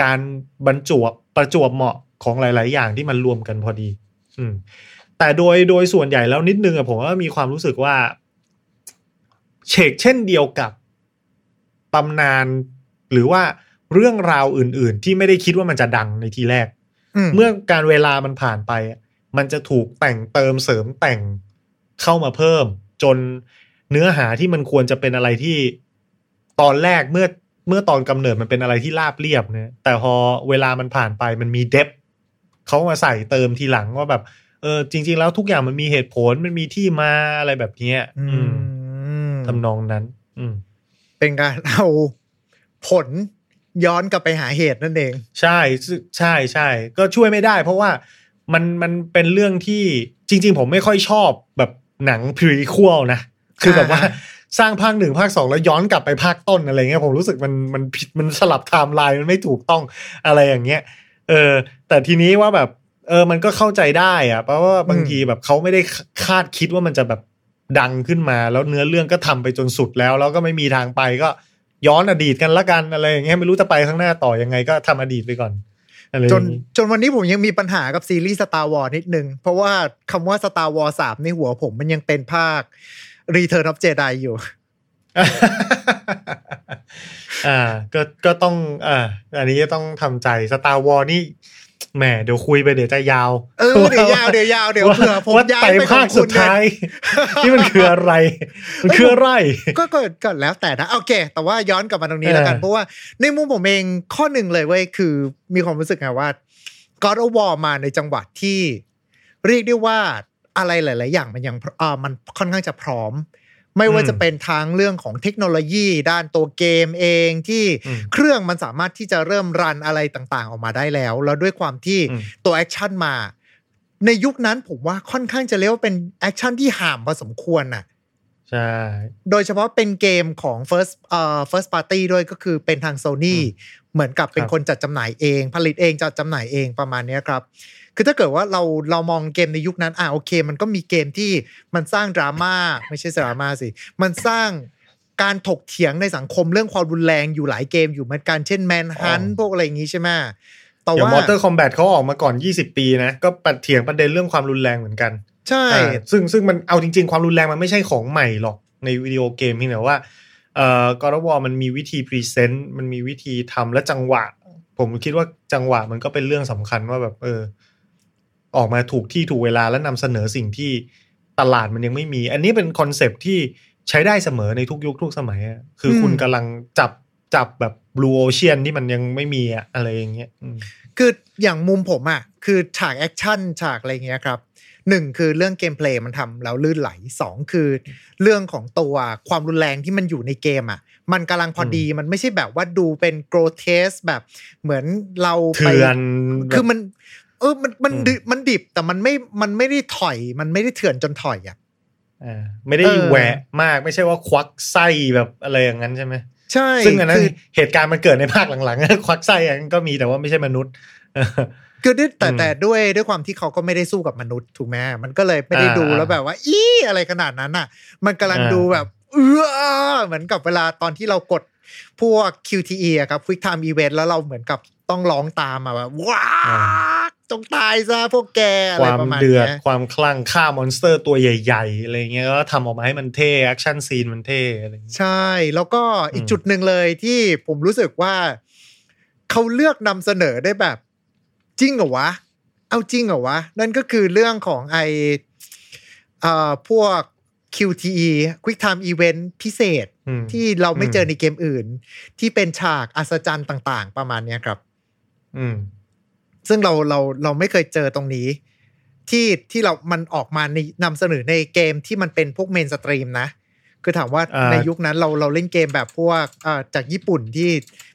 การบรรจวบประจวบเหมาะของหลาย ๆ อย่างที่มันรวมกันพอดี อืมแต่โดยโดยส่วนใหญ่แล้วนิดนึงอะผมว่ามีความรู้สึกว่า เฉกเช่นเดียวกับตำนาน หรือว่าเรื่องราวอื่น ๆ ที่ไม่ได้คิดว่ามันจะดังในทีแรกอืมเมื่อการเวลามันผ่านไปอะมันจะถูกแต่งเติมเสริมแต่งเข้ามาเพิ่ม จนเนื้อหาที่มันควรจะเป็นอะไรที่ตอนแรกเมื่อเมื่อตอนกำเนิดมันเป็นอะไรที่ราบเรียบเนี่ยแต่พอเวลามันผ่านไปมันมีเดฟเขามาใส่เติมทีหลังว่าแบบ เออจริง ๆ แล้วทุกอย่างมันมีเหตุผลมันมีที่มาอะไรแบบเนี้ย อือืมม ทำนองนั้น อืมเป็นการเอาผลย้อนกลับไปหาเหตุนั่นเอง ใช่ซึ่งใช่ใช่ ก็ช่วยไม่ได้ เพราะว่ามันมันเป็นเรื่องที่จริง ๆ ผมไม่ค่อยชอบแบบหนังพรีควลนะ คือแบบว่าอ่าสร้างภาคหนึ่งภาคสองแล้วย้อนกลับไปภาคต้นอะไรเงี้ยผมรู้สึกมันมันผิดมันสลับไทม์ไลน์มันไม่ถูกต้องอะไรอย่างเงี้ยเออ แต่ทีนี้ว่าแบบ เออมันก็เข้าใจได้อะเพราะว่าบางทีแบบเขาไม่ได้คาดคิดว่ามันจะแบบ ดังขึ้นมา แล้วเนื้อเรื่องก็ทำไปจนสุดแล้ว แล้วก็ไม่มีทางไปก็ย้อนอดีตกันละกันอะไรอย่างเงี้ยไม่รู้จะไปข้างหน้าต่อยังไงก็ทำอดีตไปก่อนอะไรอจย่านงงี้จนวันนี้ผมยังมีปัญหากับซีรีส์ Star Wars นิดนึง เพราะว่าคำว่า Star Wars 3ในหัวผมมันยังเป็นภาค Return of Jedi อยู่ อ่า ก็ก็ต้อง อ่า อันนี้ก็ต้องทำใจสตาร์วอลนี่ แหมเดี๋ยวคุยไปเดี๋ยวจะยาว เออเดี๋ยวยาวเดี๋ยวยาวเดี๋ยวเผื่อผมว่าย้ายไต่ไปขภาองคคุสุณดเนี่ยท้ายที่มันคืออะไร มันคืออะไร ก็ก็ก็แล้วแต่นะโอเค แต่ว่าย้อนกลับมาตรงนี้แล้วกันเออเพราะว่าในมุมผมเองข้อหนึ่งเลยเว้ยคือมีความรู้สึกไงว่า God of War มาในจังหวะที่ เรียกได้ว่าอะไรหลาย ๆ อย่างมันยังอ่ามันค่อนข้างจะพร้อม ไม่ว่าอืมจะเป็นทั้งเรื่องของเทคโนโลยี ด้านตัวเกมเองที่อืมเครื่องมันสามารถที่จะเริ่มรันอะไรต่างๆ ออกมาได้แล้ว แล้วด้วยความที่อืมตัวแอคชั่นมา ในยุคนั้นผมว่าค่อนข้างจะเรียกว่าเป็นแอคชั่นที่ห่ามพอสมควรน่ะใช่ โดยเฉพาะเป็นเกมของ first เอ่อ first party ด้วยก็คือเป็นทาง Sony เหมือนกับเป็นครับคนจัดจำหน่ายเอง ผลิตเองจัดจำหน่ายเองประมาณเนี้ยครับ คือถ้าเกิดว่าเราเรามองเกมในยุคนั้น อะโอเค มันก็มีเกมที่มันสร้างดราม่าไม่ใช่ดราม่าสิ มันสร้างการถกเถียงในสังคมเรื่องความรุนแรงอยู่หลายเกมอยู่เหมือนกันเช่น Manhunt พวกอะไรอย่างงี้ใช่ไหมแต่อย่างว่า Mortal Kombat เขาออกมาก่อน 20 ปีนะ ก็ถกเถียงประเด็นเรื่องความรุนแรงเหมือนกัน ใช่อ่าซึ่งซึ่งมันเอาจริง ๆ ความรุนแรงมันไม่ใช่ของใหม่หรอกในวิดีโอเกมเพียงแต่ว่าเอ่อ God of War มันมีวิธี present มันมีวิธีทำและจังหวะ ผมคิดว่าจังหวะมันก็เป็นเรื่องสำคัญว่าแบบเออ ออกมาถูกที่ถูกเวลาและนำเสนอสิ่งที่ตลาดมันยังไม่มี อันนี้เป็นคอนเซปต์ที่ใช้ได้เสมอในทุกยุคทุกสมัยอะคืออมคุณกำลังจับจับแบบ blue ocean ที่มันยังไม่มีอะอะไรอย่างเงี้ยอืมคืออย่างมุมผมอะคือฉากแอคชั่นฉากอะไรเงี้ยครับหนึ่งคือเรื่อง gameplay มันทำแล้วลื่นไหลสองคือ เรื่องของตัวความรุนแรงที่มันอยู่ในเกมอะ มันกำลังพอดีมันไม่ใช่แบบว่าดูเป็น grotesque แบบเหมือนเราไปเถื่อนคือมัน เออมันมันอืมดิมันดิบแต่มันไม่มันไม่ได้ถ่อย มันไม่ได้เถื่อนจนถ่อยอะอ่าไม่ได้เออแหวะมากไม่ใช่ว่าควักไส้แบบอะไรอย่างนั้นใช่ไหมใช่ ซึ่งอันนั้นคือเหตุการณ์มันเกิดในภาคหลังๆ ควักไส้อันนั้นก็มีแต่ว่าไม่ใช่มนุษย์คือด้วยแต่อืมแต่ด้วยด้วยความที่เขาก็ไม่ได้สู้กับมนุษย์ถูกไหมมันก็เลยไม่ได้อ่าดูแล้วแบบว่าอีอะไรขนาดนั้นอะ มันกำลังอ่าดูแบบเออเหมือนกับเวลาตอนที่เรากดพวก QTE อะครับ Quick Time Event แล้วเราเหมือนกับ ต้องร้องตามมาแบบว้าอ่าจงตายซะพวกแกอะคไรวามประมาณเดือดเนี้ยความคลั่งฆ่ามอนสเตอร์ตัวใหญ่ๆอะไรเงี้ยแล้วทำออกมาให้มันเท่ action scene มันเท่อะไรเงี้ยใช่ แล้วก็อีกอืมจุดหนึ่งเลยที่ผมรู้สึกว่า เขาเลือกนำเสนอได้แบบ จริงเหรอวะ เอาจริงเหรอวะ นั่นก็คือเรื่องของไอเอ่อพวก QTE Quick Time Event พิเศษอืมที่เราไม่อืมเจอในเกมอื่น ที่เป็นฉากอัศจรรย์ต่าง ๆ ประมาณเนี้ยครับ อืม ซึ่งเราเราเราไม่เคยเจอตรงนี้ ที่ที่เรามันออกมาในนำเสนอในเกมที่มันเป็นพวก mainstream นะคือถามว่าอ่าในยุคนั้นเราเราเล่นเกมแบบพวกอ่าจากญี่ปุ่นที่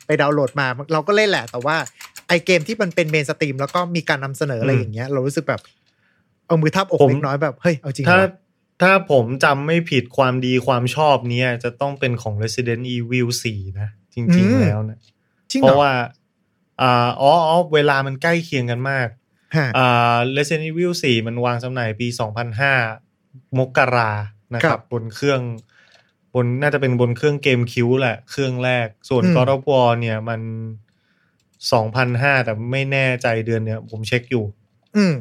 ไปดาวน์โหลดมา เราก็เล่นแหละ แต่ว่าไอเกมที่มันเป็น mainstream แล้วก็มีการนำเสนออะไรอย่างเงี้ย เรารู้สึกแบบเอามือทับอกผมเล็กน้อยแบบเฮ้ยเอาจริงเหรถ้าอถ้าผมจำไม่ผิดความดีความชอบเนี้ยจะต้องเป็นของ Resident Evil 4 นะ จริง ๆ แล้วนะจริงเพเหรอราะว่า อ่าอ๋ออ๋อเวลามันใกล้เคียงกันมากฮะอ่า Resident Evil 4 มันวางจำหน่ายปี 2005 มกรานะคครัรับบบนเครื่อง บนน่าจะเป็นบนเครื่องเกมคิวแหละ เครื่องแรก ส่วนอืม God of War เนี่ย มัน2005 แต่ไม่แน่ใจเดือนเนี่ย ผมเช็คอยู่อืม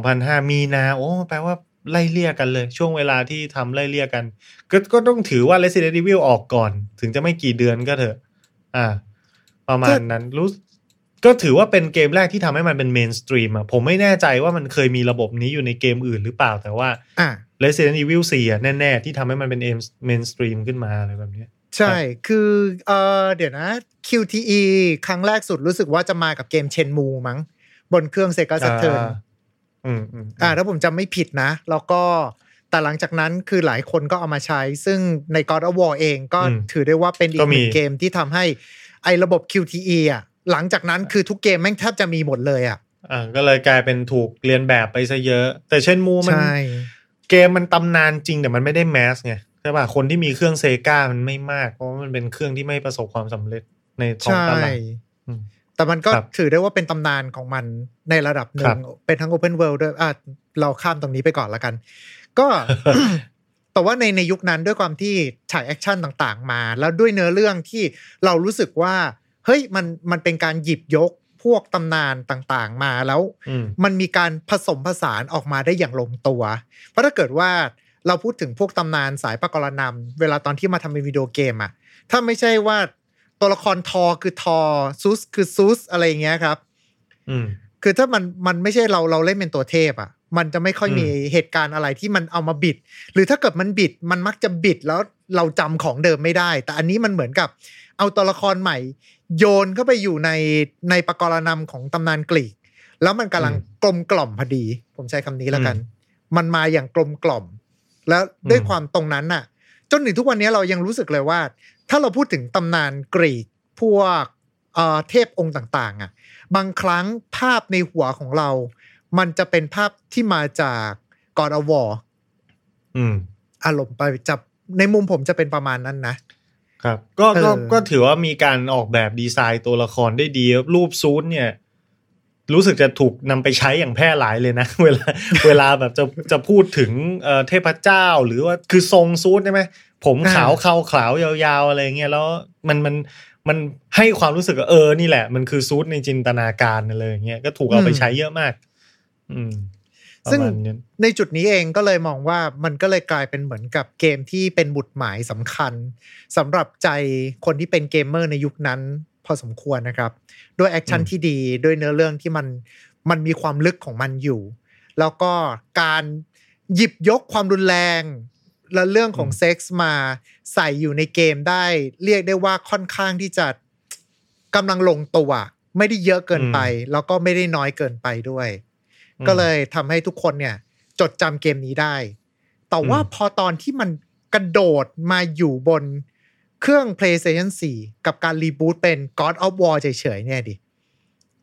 2005มีนา โอ้ แปลว่าไล่เลี่ยกันเลย ช่วงเวลาที่ทำไล่เลี่ยกัน ก็ก็ต้องถือว่า Resident Evil ออกก่อน ถึงจะไม่กี่เดือนก็เถอะ อ่า ประมาณนั้นรู้ ก็ถือว่าเป็นเกมแรกที่ทำให้มันเป็น mainstream อะผมไม่แน่ใจว่ามันเคยมีระบบนี้อยู่ในเกมอื่นหรือเปล่าแต่ว่าอะ Resident Evil 4อะแน่ ๆ ที่ทำให้มันเป็น mainstream ขึ้นมาอะไรแบบเนี้ยใช่ คือเออเดี๋ยวนะ QTE ครั้งแรกสุดรู้สึกว่าจะมากับเกม Shenmue มั้ง บนเครื่อง Sega Saturn อ่าอืมอืมอ่าถ้าผมจำไม่ผิดนะ แล้วก็แต่หลังจากนั้นคือหลายคนก็เอามาใช้ ซึ่งใน God of War เองก็อืมถือได้ว่าเป็นอีก็กมีหนึ่งเกมที่ทำให้ไอ้ระบบ QTE อะ หลังจากนั้นคือทุกเกมแม่งแทบจะมีหมดเลยอะอ่าก็เลยกลายเป็นถูกเรียนแบบไปซะเยอะ แต่เช่นมูมันใช่เกมมันตำนานจริงแต่มันไม่ได้แมสไงใช่ป่ะคนที่มีเครื่องเซกามันไม่มาก เพราะว่ามันเป็นเครื่องที่ไม่ประสบความสำเร็จในท้องใช่ตลาดอืมแต่มันก็ครับถือได้ว่าเป็นตำนานของมันในระดับหนึ่ครับเป็นทั้ง Open World ด้วยอะเราข้ามตรงนี้ไปก่อนละกัน ก็แต่ว่าในในยุคนั้นด้วยความที่ฉายแอคชั่นต่างๆ มา แล้วด้วยเนื้อเรื่องที่เรารู้สึกว่า เฮ้ยมันมันเป็นการหยิบยกพวกตำนานต่างๆมาแล้วอืมมันมีการผสมผสานออกมาได้อย่างลงตัว เพราะถ้าเกิดว่าเราพูดถึงพวกตำนานสายปกรณัมเวลาตอนที่มาทำเป็นวิดีโอเกมอะถ้าไม่ใช่ว่าตัวละครทอคือทอซุสคือซุสอะไรอย่างเงี้ยครับอืมคือถ้ามันมันไม่ใช่เราเราเล่นเป็นตัวเทพอะมันจะไม่ค่อยอืมมีเหตุการณ์อะไรที่มันเอามาบิด หรือถ้าเกิดมันบิดมันมักจะบิดแล้วเราจำของเดิมไม่ได้ แต่อันนี้มันเหมือนกับ เอาตัวละครใหม่ โยนเข้าไปอยู่ในในปกรณำของตำนานกรีก แล้วมันกำลังกลมกล่อมพอดี ผมใช้คำนี้แล้วกัน มันมาอย่างกลมกล่อม แล้วด้วยอืมความตรงนั้นน่ะ จนถึงทุกวันนี้เรายังรู้สึกเลยว่า ถ้าเราพูดถึงตำนานกรีกพวกเอ่อเทพองค์ต่างๆ อะ บางครั้งภาพในหัวของเรา มันจะเป็นภาพที่มาจาก God of War อืมอารมณ์ไปจับในมุมผมจะเป็นประมาณนั้นนะ ครับก็ก็เออก็ถือว่ามีการออกแบบดีไซน์ตัวละครได้ดีครับรูปซูทเนี่ย รู้สึกจะถูกนำไปใช้อย่างแพร่หลายเลยนะ เวลาเวลาแบบจะจะพูดถึงเอ่อเทพเจ้าหรือว่าคือทรงซูทใช่ไหมผมขาวอ่าเขาขาว ยาวๆ อะไรเงี้ยแล้วมันมันมันให้ความรู้สึกว่าเออนี่แหละ มันคือซูทในจินตนาการอะไรอย่างเงี้ยก็ถูกเอาไปใช้เยอะมาก อืมประ ซึ่งมาณนั้นในจุดนี้เองก็เลยมองว่ามันก็เลยกลายเป็นเหมือนกับเกมที่เป็นบุตรหมายสำคัญสำหรับใจคนที่เป็นเกมเมอร์ในยุคนั้นพอสมควรนะครับด้วยแอคชั่นอืมที่ดีด้วยเนื้อเรื่องที่มันมันมีความลึกของมันอยู่ แล้วก็การหยิบยกความรุนแรง และเรื่องของเซ็กส์มาใส่อยู่ในเกมได้ เรียกได้ว่าค่อนข้างที่จะกำลังลงตัว ไม่ได้เยอะเกินไป แล้วก็ไม่ได้น้อยเกินไปด้วยอืม ก็เลยทำให้ทุกคนเนี่ย จดจำเกมนี้ได้ แต่ว่าอืมพอตอนที่มันกระโดดมาอยู่บนเครื่อง PlayStation 4 กับการรีบูตเป็น God of War เฉยๆเนี่ยดิ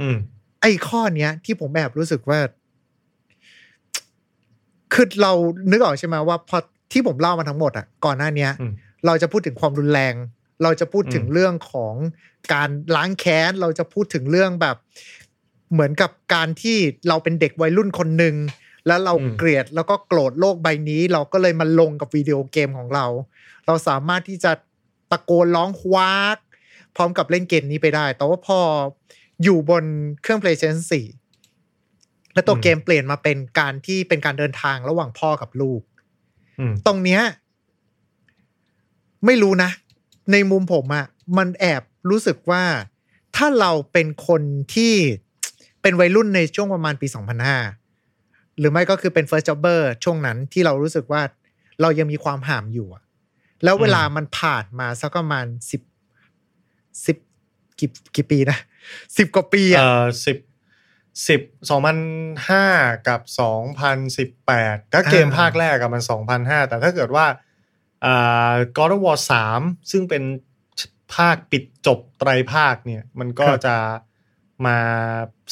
อืมไอ้ข้อเนี้ย ที่ผมแบบรู้สึกว่า คือเรานึกออกใช่ไหมว่าพอที่ผมเล่ามาทั้งหมดอะก่อนหน้าเนี้ยอืมเราจะพูดถึงความรุนแรง เราจะพูดถึงอืมเรื่องของการล้างแค้น เราจะพูดถึงเรื่องแบบ เหมือนกับการที่เราเป็นเด็กวัยรุ่นคนหนึ่งแล้วเราอืมเกลียดแล้วก็โกรธโลกใบนี้ เราก็เลยมาลงกับวิดีโอเกมของเรา เราสามารถที่จะตะโกนร้องคว้ากร้อมกับเล่นเกมนี้ไปได้ แต่ว่าพออยู่บนเครื่อง PlayStation 4 แล้วตัวอืมเกมเปลี่ยนมาเป็นการที่เป็นการเดินทางระหว่างพ่อกับลูกอืมตรงเนี้ย ไม่รู้นะ ในมุมผมอะมันแอบรู้สึกว่าถ้าเราเป็นคนที่ เป็นวัยรุ่นในช่วงประมาณปี 2005 หรือไม่ก็คือเป็น first jobber ช่วงนั้นที่เรารู้สึกว่าเรายังมีความห่ามอยู่อะแล้วเวลามันผ่านมาสักประมาณสิบสิบกี่กี่ปีนะสิบกว่าปีอะเอ่อสิบสิบสองพันห้ากับสองพันสิบแปดถ้าเกมอ่าภาคแรกกับมันสองพันห้าแต่ถ้าเกิดว่าอ่า God of War สามซึ่งเป็นภาคปิดจบไตรภาคเนี่ย มันก็จะ มา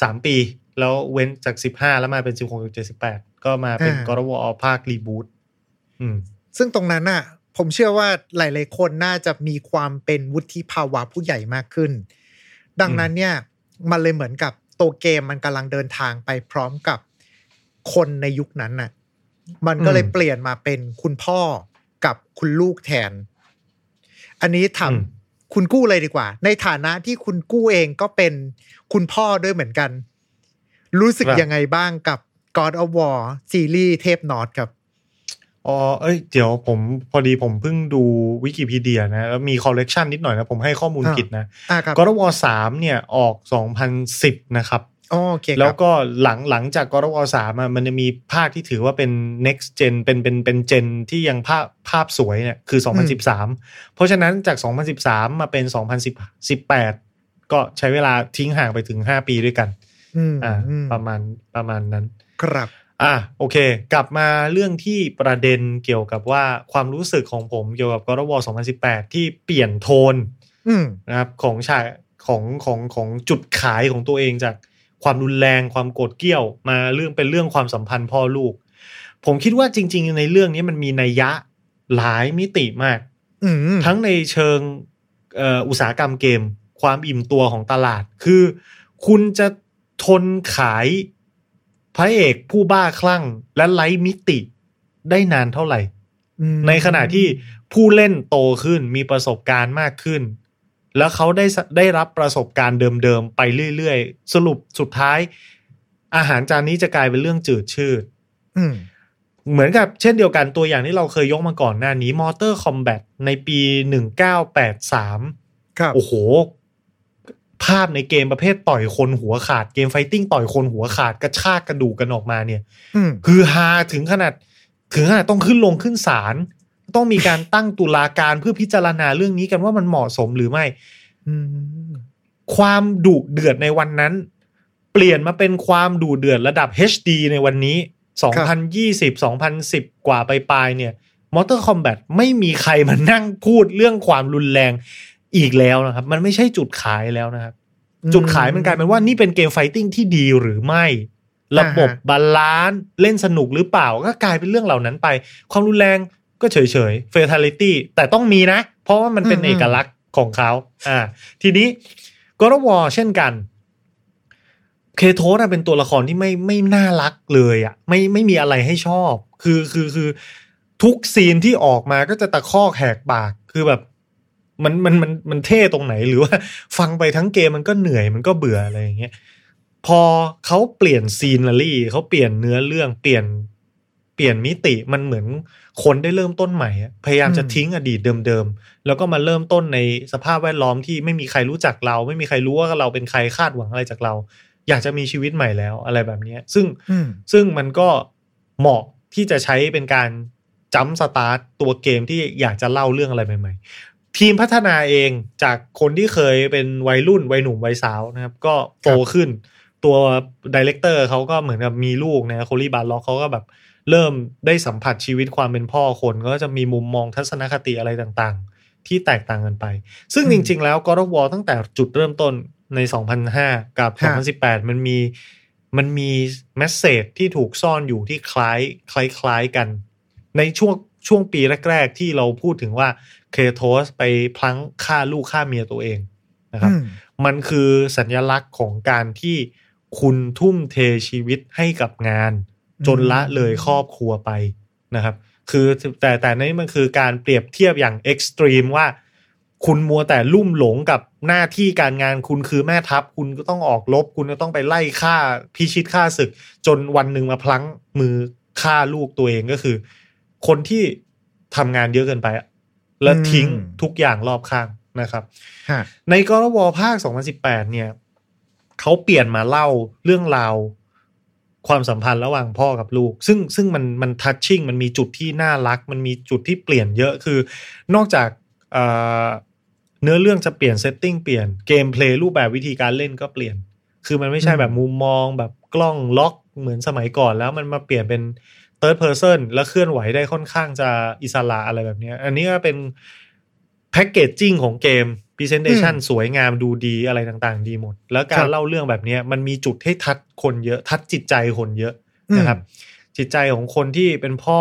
สามปี แล้วเว้นจากสิบห้าแล้วมาเป็นสิบหกเจ็ดสิบแปดก็มาเป็น God of War ภาครีบูตอืมซึ่งตรงนั้นน่ะผมเชื่อว่าหลาย ๆ คนน่าจะมีความเป็นวุฒิภาวะผู้ใหญ่มากขึ้น ดังนั้นเนี่ย มันเลยเหมือนกับตัวเกมมันกำลังเดินทางไปพร้อมกับคนในยุคนั้นน่ะ มันก็เลยอืมเปลี่ยนมาเป็นคุณพ่อกับคุณลูกแทน อันนี้ถามอืม คุณกู้เลยดีกว่า ในฐานะที่คุณกู้เองก็เป็นคุณพ่อด้วยเหมือนกัน รู้สึกยังไงบ้างกับ God of War ซีรีส์เทพนอตครับอ๋อเอ้ย เดี๋ยวผมพอดีผมเพิ่งดูวิกิพีเดียนะ แล้วมีคอลเลกชันนิดหน่อยนะ ผมให้ข้อมูลอ่าผิดนะอ่าครับ God of War 3เนี่ยออก 2010 นะครับอ๋อ โอเคครับแล้วก็หลังหลังจาก God of War 3อะมันจะมีภาคที่ถือว่าเป็น next gen เป็นเป็นเป็นเจนที่ยังภาพภาพสวยเนี่ยคือ 2013 เพราะฉะนั้นจาก 2013 มาเป็น 2018 ก็ใช้เวลาทิ้งห่างไปถึง 5 ปีด้วยกันอืมอ่าอืมประมาณประมาณนั้น ครับ อะโอเค กลับมาเรื่องที่ประเด็นเกี่ยวกับว่าความรู้สึกของผมเกี่ยวกับ God of War 2018 ที่เปลี่ยนโทนอืมนะครับของฉากของของของจุดขายของตัวเองจาก ความรุนแรงความโกรธเกรี้ยวมาเรื่องเป็นเรื่องความสัมพันธ์พ่อลูก ผมคิดว่าจริง ๆ ในเรื่องนี้มันมีนัยยะหลายมิติมากอืมทั้งในเชิงเอ่ออุตสาหกรรมเกม ความอิ่มตัวของตลาด คือคุณจะทนขายพระเอกผู้บ้าคลั่งและไร้มิติได้นานเท่าไหร่อืมในขณะที่ผู้เล่นโตขึ้นมีประสบการณ์มากขึ้น แล้วเขาได้สได้รับประสบการณ์เดิมๆไปเรื่อยๆ สรุปสุดท้าย อาหารจานนี้จะกลายเป็นเรื่องจืดชืดอืมเหมือนกับเช่นเดียวกันตัวอย่างที่เราเคยยกมาก่อนหน้านี้ Mortal Kombat ในปี1983ครับโอ้โห ภาพในเกมประเภทต่อยคนหัวขาดเกมไฟติ้งต่อยคนหัวขาดกระชากกระดูกกันออกมาเนี่ยอืมคือฮาถึงขนาด ถึงขนาดต้องขึ้นลงขึ้นศาล ต้องมีการตั้งตุลาการเพื่อพิจารณาเรื่องนี้กันว่ามันเหมาะสมหรือไม่อืมความดุเดือดในวันนั้น เปลี่ยนมาเป็นความดุเดือดระดับ HD ในวันนี้ 2020 2010 กว่าไปปลายๆเนี่ย Mortal Kombat ไม่มีใครมานั่งพูดเรื่องความรุนแรงอีกแล้วนะครับ มันไม่ใช่จุดขายแล้วนะครับ จุดขายมันกลายเป็นว่านี่เป็นเกม fighting ที่ดีหรือไม่ ระบบ balance เล่นสนุกหรือเปล่าก็กลายเป็นเรื่องเหล่านั้นไป ความรุนแรง ก็เฉยเฉยเฟเ t ลิตี้แต่ต้องมีนะ เพราะว่ามันเป็นอืมเอกลักษณ์ของเขาอ่า ทีนี้ก d วอ r เช่นกัน เคโทสเป็นตัวละครที่ไม่ไม่น่ารักเลยอะ่ะ ไม่ไม่มีอะไรให้ชอบ คือคือคือทุกซีนที่ออกมาก็จะตะคอกแหกปากคือแบบมันมันมันมันเท่ตรงไหนหรือว่า ฟังไปทั้งเกมมันก็เหนื่อยมันก็เบื่ออะไรอย่างเงี้ยพอเขาเปลี่ยนซีนนารีเขาเปลี่ยนเนื้อเรื่องเปลี่ยน เปลี่ยนมิติมันเหมือนคนได้เริ่มต้นใหม่อะพยายามจะอืมทิ้งอดีตเดิมๆ แล้วก็มาเริ่มต้นในสภาพแวดล้อมที่ไม่มีใครรู้จักเรา ไม่มีใครรู้ว่าเราเป็นใครคาดหวังอะไรจากเรา อยากจะมีชีวิตใหม่แล้วอะไรแบบเนี้ยซึ่งอืมซึ่งมันก็เหมาะที่จะใช้เป็นการ jump start ตัวเกมที่อยากจะเล่าเรื่องอะไรใหม่ ๆ ทีมพัฒนาเองจากคนที่เคยเป็นวัยรุ่นวัยหนุ่มวัยสาวนะครับ ก็โตขึ้น ตัว director เขาก็เหมือนกับมีลูกนะ Cory Barlog เขาก็แบบ เริ่มได้สัมผัสชีวิตความเป็นพ่อคนก็จะมีมุมมองทัศนคติอะไรต่างๆ ที่แตกต่างกันไป ซึ่งอืมจริง ๆ แล้ว God of War ตั้งแต่จุดเริ่มต้นใน 2005 กับฮะ2018 มันมีมันมีแมสเซจที่ถูกซ่อนอยู่ที่คล้ายคล้ายคล้ายกัน ในช่วงช่วงปีแรก ๆ ที่เราพูดถึงว่าเคโทสไปพลั้งฆ่าลูกฆ่าเมียตัวเองนะครับอืมมันคือสัญลักษณ์ของการที่คุณทุ่มเทชีวิตให้กับงาน จนละเลยครอบครัวไปนะครับ คือแต่แต่นี่มันคือการเปรียบเทียบอย่างเอ็กซ์ตรีมว่า คุณมัวแต่ลุ่มหลงกับหน้าที่การงานคุณคือแม่ทัพ คุณก็ต้องออกรบ คุณก็ต้องไปไล่ฆ่าพิชิตฆ่าศึก จนวันหนึ่งมาพลั้งมือฆ่าลูกตัวเองก็คือ คนที่ทำงานเยอะเกินไปแล้วทิ้งทุกอย่างรอบข้างนะครับในกรวภาค 2018 เนี่ยเขาเปลี่ยนมาเล่าเรื่องราว ความสัมพันธ์ระหว่างพ่อกับลูก ซึ่งซึ่งมันมัน touching มันมีจุดที่น่ารัก มันมีจุดที่เปลี่ยนเยอะคือนอกจากเอ่อเนื้อเรื่องจะเปลี่ยน setting เปลี่ยน gameplay รูปแบบวิธีการเล่นก็เปลี่ยน คือมันไม่ใช่แบบมุมมองแบบกล้องล็อกเหมือนสมัยก่อนแล้วมันมาเปลี่ยนเป็น third person แล้วเคลื่อนไหวได้ค่อนข้างจะอิสระอะไรแบบเนี้ยอันนี้ก็เป็นแพ็กเกจจิ้งของเกม Presentation อืมสวยงามดูดีอะไรต่างๆ ดีหมด แล้วกาครัรบเล่าเรื่องแบบเนี้ยมันมีจุดให้ทัดคนเยอะทัดจิตใจคนเยอะอืมนะครับ จิตใจของคนที่เป็นพ่อ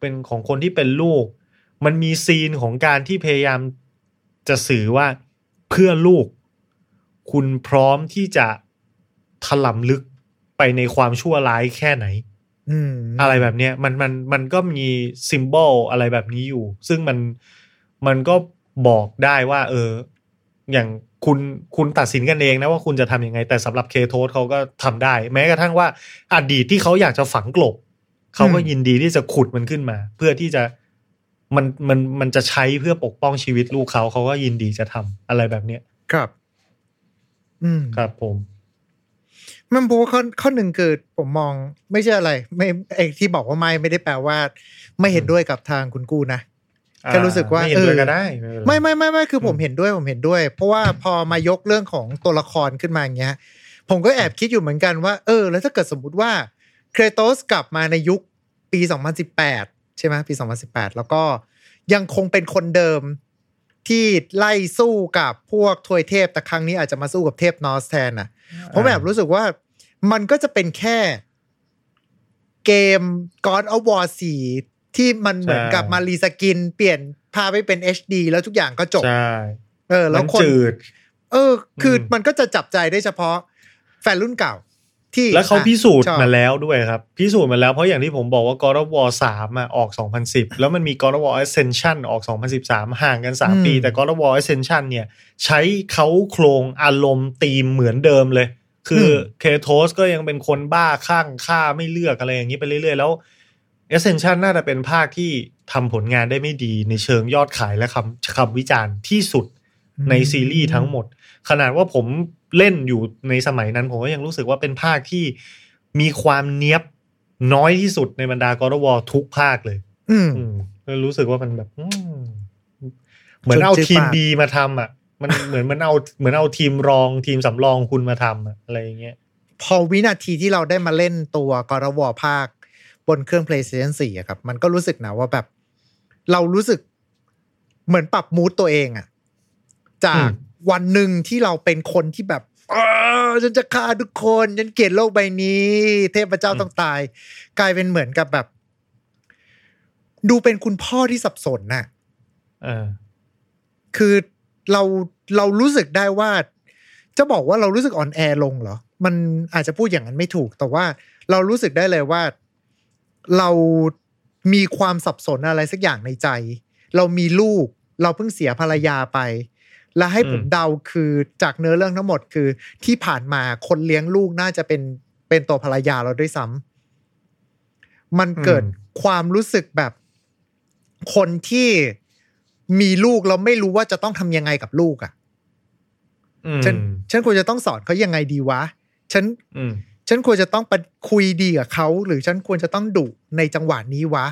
เป็นของคนที่เป็นลูก มันมีซีนของการที่พยายามจะสื่อว่าเพื่อลูก คุณพร้อมที่จะถล่ำลึกไปในความชั่วร้ายแค่ไหนอืมอะไรแบบเนี้ยมันมันมันก็มีซิม b บลอะไรแบบนี้อยู่ ซึ่งมันมันก็บอกได้ว่า เออ อย่างคุณคุณตัดสินกันเองนะว่าคุณจะทำยังไง แต่สำหรับเคโทสเขาก็ทำได้ แม้กระทั่งว่าอดีตที่เขาอยากจะฝังกลบเขาก็ยินดีที่จะขุดมันขึ้นมา เพื่อที่จะมันมันมันจะใช้เพื่อปกป้องชีวิตลูกเขาเขาก็ยินดีจะทำอะไรแบบเนี้ยครับ อืมครับผม มันเพราะว่าข้อข้อหนึ่งคือผมมอง ไม่ใช่อะไร ไม่ไอ้ที่บอกว่าไม่ไม่ได้แปลว่า ไม่เห็นด้วยกับทางคุณกู้นะ แค่รู้สึกว่าไม่เห็นด้วยเออก็ได้เป็นรไม่ไม่ไม่ไม่คืออมผมเห็นด้วยผมเห็นด้วย เพราะว่าพอมายกเรื่องของตัวละครขึ้นมาอย่างเงี้ย ผมก็แอบคิดอยู่เหมือนกันว่า เออ แล้วถ้าเกิดสมมุติว่าเครโตสกลับมาในยุคปี 2018 ใช่ไหมปี 2018 แล้วก็ยังคงเป็นคนเดิมที่ไล่สู้กับพวกทวยเทพแต่ครั้งนี้อาจจะมาสู้กับเทพนอร์สแทนอะผมแบบรู้สึกว่ามันก็จะเป็นแค่เกม God of War 4 ที่มันเหมือนกับมา reskin เปลี่ยนภาพไปเป็น HD แล้วทุกอย่างก็จบใช่เออ แล้วมันจะจืดเออ คืออมมันก็จะจับใจได้เฉพาะแฟนรุ่นเก่า ที่แล้วเขาอะพิสูจน์ชอบมาแล้วด้วยครับ พิสูจน์มาแล้วเพราะอย่างที่ผมบอกว่า God of War 3อะออก 2010 แล้วมันมี God of War Ascension ออก 2013 ห่างกัน 3 ปี แต่ God of War Ascension เนี่ย ใช้เขาโครงอารมณ์ธีมเหมือนเดิมเลย คืออเคโทสก็ยังเป็นคนบ้าข้างฆ่าไม่เลือกอะไรอย่างนี้ไปเรื่อยๆ แล้ว Ascension น่าจะเป็นภาคที่ทำผลงานได้ไม่ดีในเชิงยอดขายและคำคำวิจารณ์ที่สุดในซีรีส์ทั้งหมด ขนาดว่าผมเล่นอยู่ในสมัยนั้น ผมก็ยังรู้สึกว่าเป็นภาคที่มีความเนี้ยบน้อยที่สุดในบรรดากอร์วอทุกภาคเลย อืมอืมก็รู้สึกว่ามันแบบอืมเหมือนเอาจนจืดทีมปากบีมาทำอะ มันเหมือนมันเอาเหมือนเอาทีมรองทีมสำรองคุณมาทำอะอะไรอย่างเงี้ย พอวินาทีที่เราได้มาเล่นตัว God of War ภาค บนเครื่อง PlayStation 4อะครับ มันก็รู้สึกนะว่าแบบ เรารู้สึกเหมือนปรับมูดตัวเองอะจากอืมวันหนึ่งที่เราเป็นคนที่แบบเออฉันจะฆ่าทุกคนฉันเกลียดโลกใบนี้ เทพเจ้าต้องตาย กลายเป็นเหมือนกับแบบ ดูเป็นคุณพ่อที่สับสนน่ะเออคือเราเรารู้สึกได้ว่า จะบอกว่าเรารู้สึกอ่อนแอลงเหรอ มันอาจจะพูดอย่างนั้นไม่ถูก แต่ว่าเรารู้สึกได้เลยว่า เรามีความสับสนอะไรสักอย่างในใจ เรามีลูก เราเพิ่งเสียภรรยาไป และให้ผมอืมเดาคือจากเนื้อเรื่องทั้งหมดคือ ที่ผ่านมาคนเลี้ยงลูกน่าจะเป็นเป็นตัวภรรยาเราด้วยซ้ำมันเกิดความรู้สึกแบบคนที่มีลูกแล้วไม่รู้ว่าจะต้องทำยังไงกับลูกอะ่ะอืมฉันฉันควรจะต้องสอนเขายังไงดีวะ ฉันอืม ฉันควรจะต้องไปคุยดีกับเขาหรือฉันควรจะต้องดุในจังหวะนี้วะ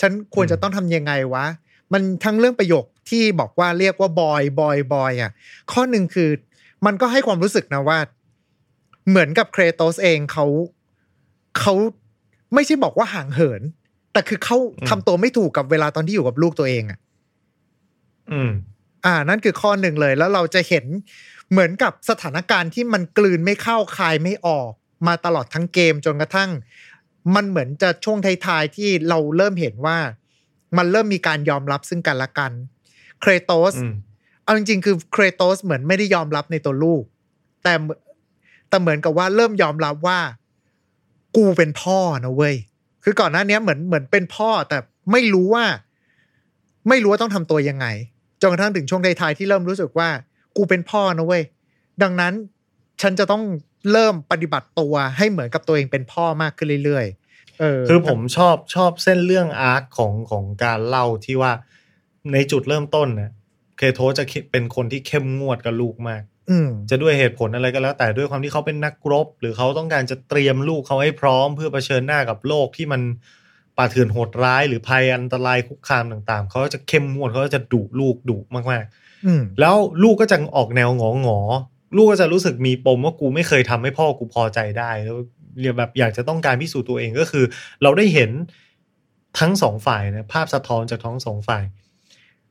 ฉันควรจะต้องทำยังไงวะ มันทั้งเรื่องประโยคที่บอกว่าเรียกว่าบอยบอยบอยอะ ข้อหนึ่งคือ มันก็ให้ความรู้สึกนะว่า เหมือนกับเครโตสเองเขาเขาไม่ใช่บอกว่าห่างเหิน แต่คือเขาอืมทำตัวไม่ถูกกับเวลาตอนที่อยู่กับลูกตัวเองอะ อืม อ่า นั่นคือข้อหนึ่งเลยแล้วเราจะเห็นเหมือนกับสถานการณ์ที่มันกลืนไม่เข้าคายไม่ออก มาตลอดทั้งเกมจนกระทั่ง มันเหมือนจะช่วงท้ายๆที่เราเริ่มเห็นว่า มันเริ่มมีการยอมรับซึ่งกันและกันเครโตสอืมเอาจริงๆคือเครโตสเหมือนไม่ได้ยอมรับในตัวลูก แต่เหมือนแต่เหมือนกับว่าเริ่มยอมรับว่า กูเป็นพ่อนะเว้ยคือก่อนหน้านี้เหมือนเหมือนเป็นพ่อแต่ไม่รู้ว่า ไม่รู้ว่าต้องทำตัวยังไงจจนกระทั่งถึงช่วงท้ายๆที่เริ่มรู้สึกว่า กูเป็นพ่อนะเว้ยดังนั้น ฉันจะต้องเริ่มปฏิบัติตัวให้เหมือนกับตัวเองเป็นพ่อมากขึ้นเรื่อยๆเออคือผมชอบชอบเส้นเรื่องอาร์คของของการเล่าที่ว่าในจุดเริ่มต้นนะเคโทจะเป็นคนที่เข้มงวดกับลูกมากอืมจะด้วยเหตุผลอะไรก็แล้ว แต่ด้วยความที่เขาเป็นนักรบ หรือเขาต้องการจะเตรียมลูกเขาให้พร้อม เพื่อเผชิญหน้ากับโลกที่มันป่าเถื่อนโหดร้าย หรือภัยอันตรายคุกคามต่าง ๆ เขาจะเข้มงวดเขาจะดุลูกดุมากอืมๆแล้วลูกก็จะออกแนวหงอหงอๆ ลูกก็จะรู้สึกมีปมว่ากูไม่เคยทำให้พ่อกูพอใจได้แล้วเรียกแบบอยากจะต้องการพิสูจน์ตัวเองก็คือ เราได้เห็นทั้งสองฝ่ายนะภาพสะท้อนจากทั้งสองฝ่าย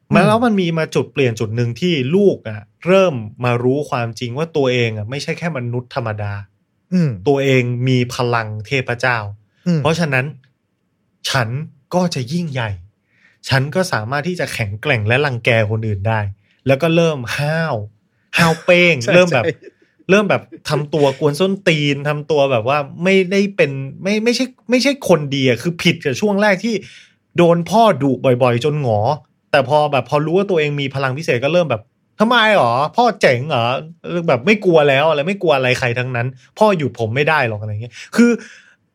อืมมาแล้วมันมีมาจุดเปลี่ยนจุดหนึ่งที่ลูกอะ เริ่มมารู้ความจริงว่าตัวเองอะไม่ใช่แค่มนุษย์ธรรมดาอืมตัวเองมีพลังเทพเจ้าอืมเพราะฉะนั้น ฉันก็จะยิ่งใหญ่ ฉันก็สามารถที่จะแข็งแกร่งและรังแกคนอื่นได้ แล้วก็เริ่มห้าว ห้าวเป้งใช่เริ่มแบบใช่เริ่มแบบทำตัวกวนส้นตีนทำตัวแบบว่าไม่ได้เป็นไม่ไม่ใช่ไม่ใช่คนดีอะคือผิดกับช่วงแรกที่โดนพ่อดุบ่อยๆ จนหงอ แต่พอแบบพอรู้ว่าตัวเองมีพลังพิเศษก็เริ่มแบบทำไมหรอ พ่อเจ๋งเหรอเออแบบไม่กลัวแล้วอะไรไม่กลัวอะไรใครทั้งนั้น พ่อหยุดผมไม่ได้หรอกอะไรเงี้ยคือ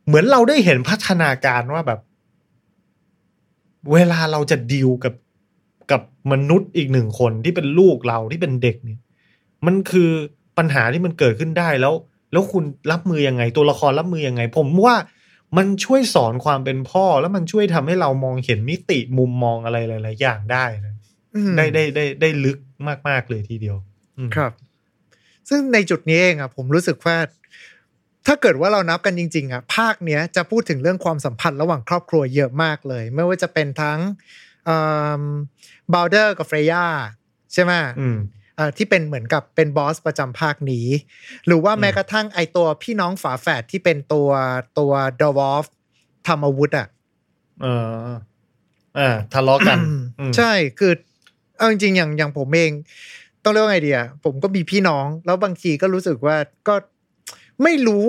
เหมือนเราได้เห็นพัฒนาการว่าแบบ เวลาเราจะดีลกับกับมนุษย์อีกหนึ่งคนที่เป็นลูกเราที่เป็นเด็กเนี่ย มันคือปัญหาที่มันเกิดขึ้นได้แล้ว แล้วคุณรับมือยังไง ตัวละครรับมือยังไง ผมว่ามันช่วยสอนความเป็นพ่อ แล้วมันช่วยทำให้เรามองเห็นมิติมุมมองอะไรหลาย ๆ อย่างได้นะอืมได้ได้ได้ได้ลึกมาก ๆ เลยทีเดียวอืมครับ ซึ่งในจุดนี้เองอะผมรู้สึกว่าถ้าเกิดว่าเรานับกันจริง ๆอะภาคเนี้ยจะพูดถึงเรื่องความสัมพันธ์ระหว่างครอบครัวเยอะมากเลย ไม่ว่าจะเป็นทั้งบาวเดอร์กับเฟรย่าใช่ไหมอืมอ่า ที่เป็นเหมือนกับเป็นบอสประจำภาคนี้ หรือว่าอืมแม้กระทั่งไอตัวพี่น้องฝาแฝดที่เป็นตัวตัวดอวอฟทำอาวุธอะเอออ่าทะเลาะกันอืมใช่คือเอาจริงๆอย่างอย่างผมเอง ต้องเรียกว่าไงดีอะผมก็มีพี่น้อง แล้วบางทีก็รู้สึกว่าก็ไม่รู้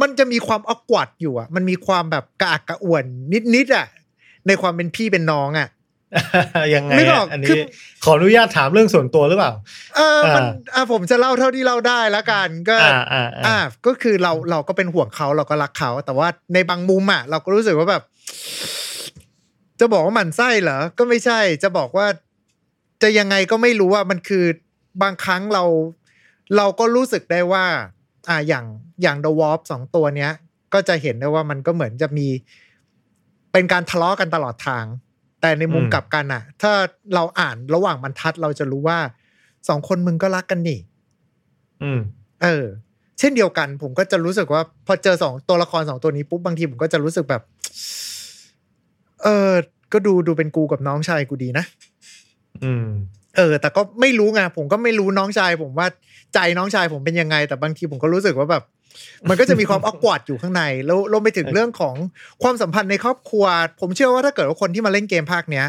มันจะมีความออกวัดอยู่อะมันมีความแบบกระอักกระอ่วนนิดๆอะในความเป็นพี่เป็นน้องอะ ยังไงนึกอออะกอันคืนี้อขออนุญาตถามเรื่องส่วนตัวหรือเปล่า เออมันอ่าอะผมจะเล่าเท่าที่เล่าได้ละกันก็อ่าอ่าอ่าอ่าก็คือเราเราก็เป็นห่วงเขาเราก็รักเขา แต่ว่าในบางมุมอะเราก็รู้สึกว่าแบบ จะบอกว่าหมันไส้เหรอ ก็ไม่ใช่ จะบอกว่า จะยังไงก็ไม่รู้ว่ามันคือบางครั้งเรา เราก็รู้สึกได้ว่า อ่าอย่างอย่าง The w a r p สองตัวเนี้ย ก็จะเห็นได้ว่ามันก็เหมือนจะมี เป็นการทะเลาะกันตลอดทาง แต่ในมุมอืมกลับกันอะ ถ้าเราอ่านระหว่างบรรทัดเราจะรู้ว่าสองคนมึงก็รักกันนี่อืม เออ เช่นเดียวกัน ผมก็จะรู้สึกว่า พอเจอสองตัวละครสองตัวนี้ปุ๊บบางทีผมก็จะรู้สึกแบบ เออ ก็ดูดูเป็นกูกับน้องชายกูดีนะอืม เออ แต่ก็ไม่รู้ไงผมก็ไม่รู้น้องชาย ผมว่าใจน้องชายผมเป็นยังไง แต่บางทีผมก็รู้สึกว่าแบบ มันก็จะมีความออกวาดอยู่ข้างใน แล้วรวมไปถึงเรื่องของความสัมพันธ์ในครอบครัว ผมเชื่อว่าถ้าเกิดว่าคนที่มาเล่นเกมภาคเนี้ย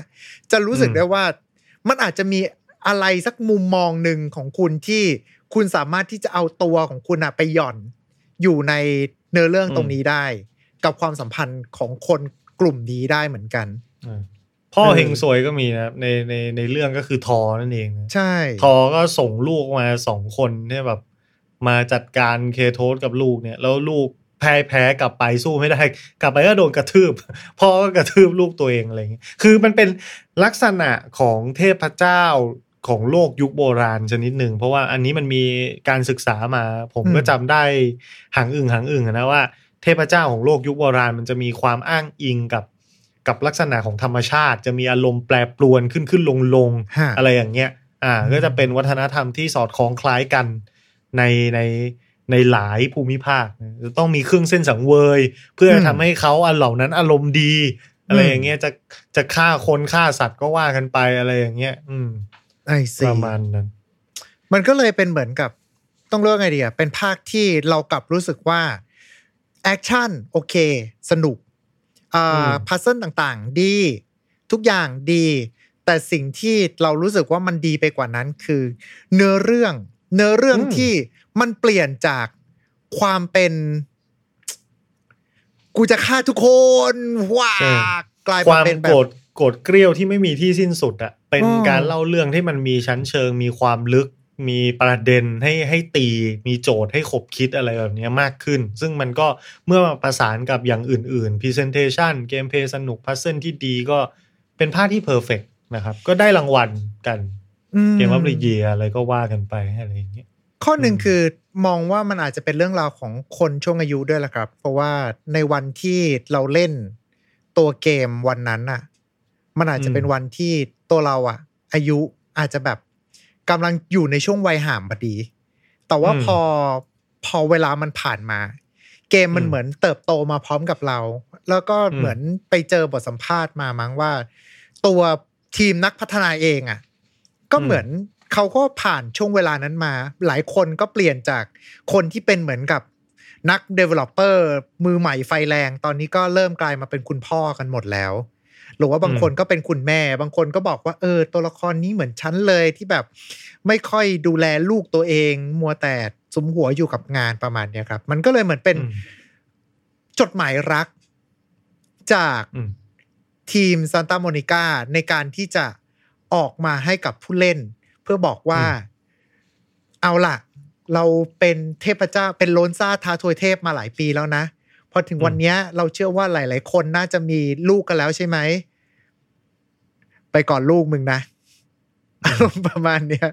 จะรู้สึกอืมได้ว่ามันอาจจะมีอะไรสักมุมมองหนึ่งของคุณที่คุณสามารถที่จะเอาตัวของคุณอะไปหย่อน อยู่ในเนื้อเรื่องตรงนี้ได้ กับความสัมพันธ์ของคนกลุ่มนี้ได้เหมือนกันอ่าพ่อเออเฮงซวยก็มีนะครับในในในเรื่องก็คือทอนั่นเองนะใช่ ทอก็ส่งลูกมาสองคนเนี่ยแบบ มาจัดการเคโทสกับลูกเนี่ย แล้วลูกแพ้แพ้กลับไปสู้ไม่ได้ กลับไปก็โดนกระทืบพ่อก็กระทืบลูกตัวเองอะไรอย่างเงี้ยคือมันเป็นลักษณะของเทพเจ้าของโลกยุคโบราณชนิดหนึ่ง เพราะว่าอันนี้มันมีการศึกษามา ผมก็จำได้หางอึ่งหางอึ่งอะนะว่าเทพเจ้าของโลกยุคโบราณมันจะมีความอ้างอิงกับกับลักษณะของธรรมชาติ จะมีอารมณ์แปรปรวนขึ้นขึ้นลงลงฮะอะไรอย่างเงี้ย อ่า ก็จะเป็นวัฒนธรรมที่สอดคล้องคล้ายกัน ในในในหลายภูมิภาคนะจะต้องมีเครื่องเส้นสังเวย เพื่ออืมทำให้เขาอันเหล่านั้นอารมณ์ดี อะไรอืมอย่างเงี้ยจะจะฆ่าคนฆ่าสัตว์ก็ว่ากันไปอะไรอย่างเงี้ย อืมอะไรประมาณนั้น มันก็เลยเป็นเหมือนกับ ต้องเรียกว่าไงดีอะเป็นภาคที่เรากลับรู้สึกว่าแอคชั่นโอเค สนุกอ่า puzzle ต่างๆ ดี ทุกอย่างดี แต่สิ่งที่เรารู้สึกว่ามันดีไปกว่านั้นคือ เนื้อเรื่อง เนื้อเรื่องอืมที่มันเปลี่ยนจากความเป็น กูจะฆ่าทุกคนว้ากลายมาเป็นความแบบโกรธโกรธเกรี้ยวที่ไม่มีที่สิ้นสุดอะเป็นอืมการเล่าเรื่องที่มันมีชั้นเชิง มีความลึก มีประเด็นให้ให้ตี มีโจทย์ให้ขบคิดอะไรแบบเนี้ยมากขึ้น ซึ่งมันก็เมื่อมาประสานกับอย่างอื่นๆ Presentation gameplay สนุก puzzle ที่ดีก็เป็นภาคที่ perfect นะครับ ก็ได้รางวัลกันอืม Game of the Year อะไรก็ว่ากันไปอะไรอย่างเงี้ยข้อหนึ่งอืมคือมองว่ามันอาจจะเป็นเรื่องราวของคนช่วงอายุด้วยแหละครับ เพราะว่าในวันที่เราเล่นตัวเกมวันนั้นน่ะ มันอาจจะเป็นวันที่ตัวเราอะอายุอาจจะแบบกำลังอยู่ในช่วงวัยห่ามพอดี แต่ว่าพอพอเวลามันผ่านมา เกมมันเหมือนเติบโตมาพร้อมกับเรา แล้วก็เหมือนไปเจอบทสัมภาษณ์มามั้งว่า ตัวทีมนักพัฒนาเองอะ ก็เหมือนเขาก็ผ่านช่วงเวลานั้นมา หลายคนก็เปลี่ยนจากคนที่เป็นเหมือนกับนัก Developer มือใหม่ไฟแรง ตอนนี้ก็เริ่มกลายมาเป็นคุณพ่อกันหมดแล้ว หรือว่าบางคนก็เป็นคุณแม่ บางคนก็บอกว่า เออ ตัวละครนี้เหมือนฉันเลยที่แบบไม่ค่อยดูแลลูกตัวเอง มัวแต่สมหัวอยู่กับงานประมาณเนี้ยครับ มันก็เลยเหมือนเป็นอืมจดหมายรักจากอืมทีมซานตาโมนิกาในการที่จะ ออกมาให้กับผู้เล่น เพื่อบอกว่าอืมเอาล่ะ เราเป็นเทพเจ้าเป็นโลนซ่าทาทวยเทพมาหลายปีแล้วนะพอถึงวันเนี้ยเราเชื่อว่าหลาย ๆ คนน่าจะมีลูกกันแล้วใช่ไหม ไปก่อนลูกมึงนะอารมณ์ประมาณเนี้ย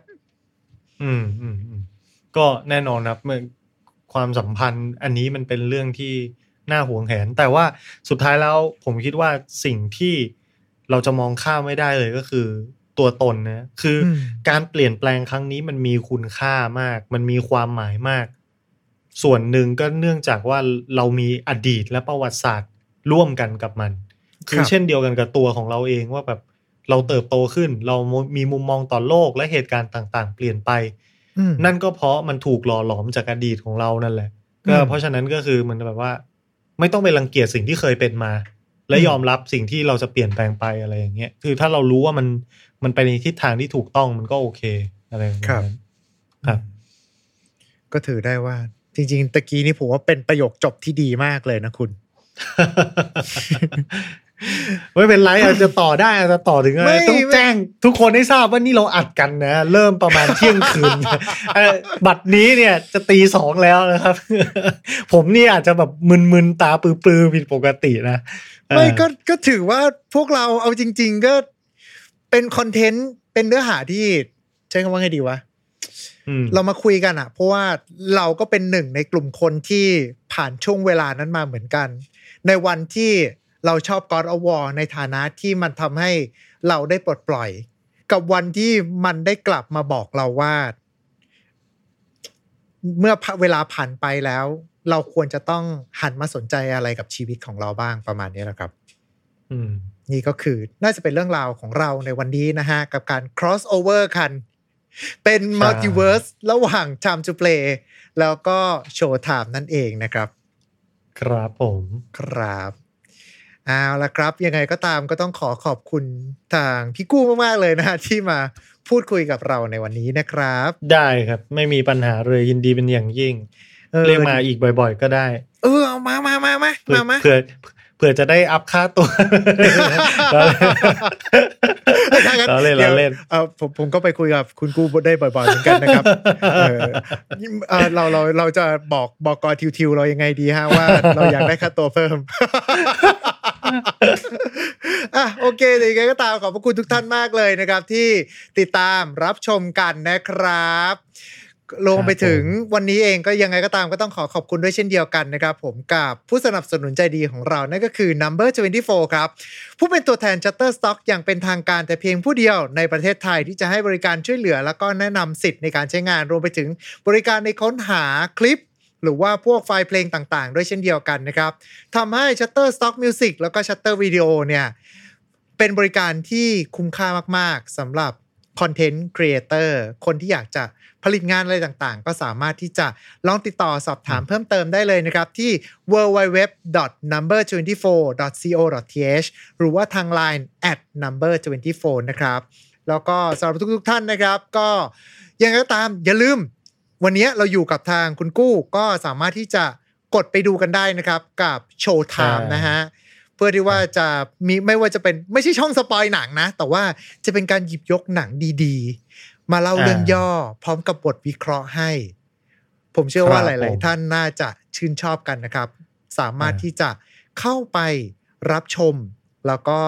อืมอืมอืมก็แน่นอนครับเมื่อความสัมพันธ์ อันนี้มันเป็นเรื่องที่น่าหวงแหน แต่ว่าสุดท้ายแล้วผมคิดว่าสิ่งที่เราจะมองข้ามไม่ได้เลยก็คือ ตัวตนนะคืออมการเปลี่ยนแปลงครั้งนี้มันมีคุณค่ามาก มันมีความหมายมาก ส่วนหนึ่งก็เนื่องจากว่าเรามีอดีตและประวัติศาสตร์ร่วมกันกับมัน คือครับเช่นเดียวกันกับตัวของเราเองว่าแบบเราเติบโตขึ้น เรามีมุมมองต่อโลกและเหตุการณ์ต่างๆ เปลี่ยนไปอืมนั่นก็เพราะมันถูกหล่อหลอมจากอดีตของเรานั่นแหละ ก็อืมเพราะฉะนั้นก็คือเหมันแบบว่า ไม่ต้องไปรังเกียจสิ่งที่เคยเป็นมา และอืมยอมรับสิ่งที่เราจะเปลี่ยนแปลงไปอะไรอย่างเงี้ยคือถ้าเรารู้ว่ามันมันไปในทิศทางที่ถูกต้องมันก็โอเคอะไรแบบครับนั้นครับ ก็ถือได้ว่า จริง ๆ ตะกี้นี่ผมว่าเป็นประโยคจบที่ดีมากเลยนะคุณ ไม่เป็นไรอาจจะต่อได้อาจจะต่อถึงอะไรไม่ต้องแจ้งทุกคนให้ทราบว่านี่เราอัดกันนะ เริ่มประมาณเที่ยงคืนเอ่อบัตรนี้เนี่ยจะตีสองแล้วนะครับ ผมนี่อาจจะแบบมึนๆตาปลือๆผิดปกตินะเออไม่ก็ก็ถือว่าพวกเราเอาจริง ๆ ก็เป็นคอนเทนต์เป็นเนื้อหาที่ใช้คำว่าไงดีวะอืมเรามาคุยกันอะเพราะว่าเราก็เป็นหนึ่งในกลุ่มคนที่ผ่านช่วงเวลานั้นมาเหมือนกัน ในวันที่ เราชอบ God of War ในฐานะที่มันทำให้เราได้ปลดปล่อย กับวันที่มันได้กลับมาบอกเราว่า เมื่อเวลาผ่านไปแล้ว เราควรจะต้องหันมาสนใจอะไรกับชีวิตของเราบ้างประมาณนี้แหละครับ อืม นี่ก็คือน่าจะเป็นเรื่องราวของเราในวันนี้นะฮะ กับการ cross over กัน เป็นใช่ multiverse ระหว่าง time to play แล้วก็ show time นั่นเองนะครับ ครับผม ครับ เอาละครับ ยังไงก็ตามก็ต้องขอขอบคุณทางพี่กู้มากๆเลยนะฮะที่มาพูดคุยกับเราในวันนี้นะครับ ได้ครับ ไม่มีปัญหาเลยยินดีเป็นอย่างยิ่งออเรียกมาอีกบ่อย ๆ ก็ได้ เออเอามามามามาเผื่อมามาเผื่อเผื่อจะได้อัพค่าตัวถ้างั้นเราเล่นดี๋ยวเราเล่นเออผมผมก็ไปคุยกับคุณกู้ได้บ่อยๆเหมือนกันนะครับเออเอ่อเราเราเราจะบอกบอกกอทิวทิวเรายังไงดีฮะว่า เราอยากได้ค่าตัวเพิ่ม อะโอเคเดี๋ยวยังไงก็ตามขอบพระคุณทุกท่านมากเลยนะครับ ที่ติดตามรับชมกันนะครับลงไปถึงวันนี้เองก็ยังไงก็ตามก็ต้องขอขอบคุณด้วยเช่นเดียวกันนะครับ ผมกับผู้สนับสนุนใจดีของเรา นั่นก็คือ Number 24 ครับ ผู้เป็นตัวแทน Shutterstock อย่างเป็นทางการแต่เพียงผู้เดียวในประเทศไทยที่จะให้บริการช่วยเหลือ แล้วก็แนะนำสิทธิ์ในการใช้งานรวมไปถึงบริการในค้นหาคลิป หรือว่าพวกไฟล์เพลงต่างๆ ด้วยเช่นเดียวกันนะครับทำให้ Shutterstock Music แล้วก็ Shutter Video เนี่ยเป็นบริการที่คุ้มค่ามากๆสำหรับ content creator คนที่อยากจะผลิตงานอะไรต่างๆ ก็สามารถที่จะลองติดต่อสอบถามเพิ่มเติมได้เลยนะครับ ที่ www.number24.co.th หรือว่าทาง Line at number24 นะครับ แล้วก็สำหรับทุกๆท่านนะครับ ก็ยังไงก็ตามอย่าลืม วันนี้เราอยู่กับทางคุณกู้ก็สามารถที่จะกดไปดูกันได้นะครับ กับโชว์ไทม์ใช่นะฮะเพื่อที่ว่าจะมีไม่ว่าจะเป็นไม่ใช่ช่อง spoil หนังนะ แต่ว่าจะเป็นการหยิบยกหนังดีๆ มาเล่าเรื่องย่อ พร้อมกับบทวิเคราะห์ให้ ผมเชื่อว่าครับหลายผมๆท่านน่าจะชื่นชอบกันนะครับ สามารถอ่าที่จะเข้าไปรับชมแล้วก็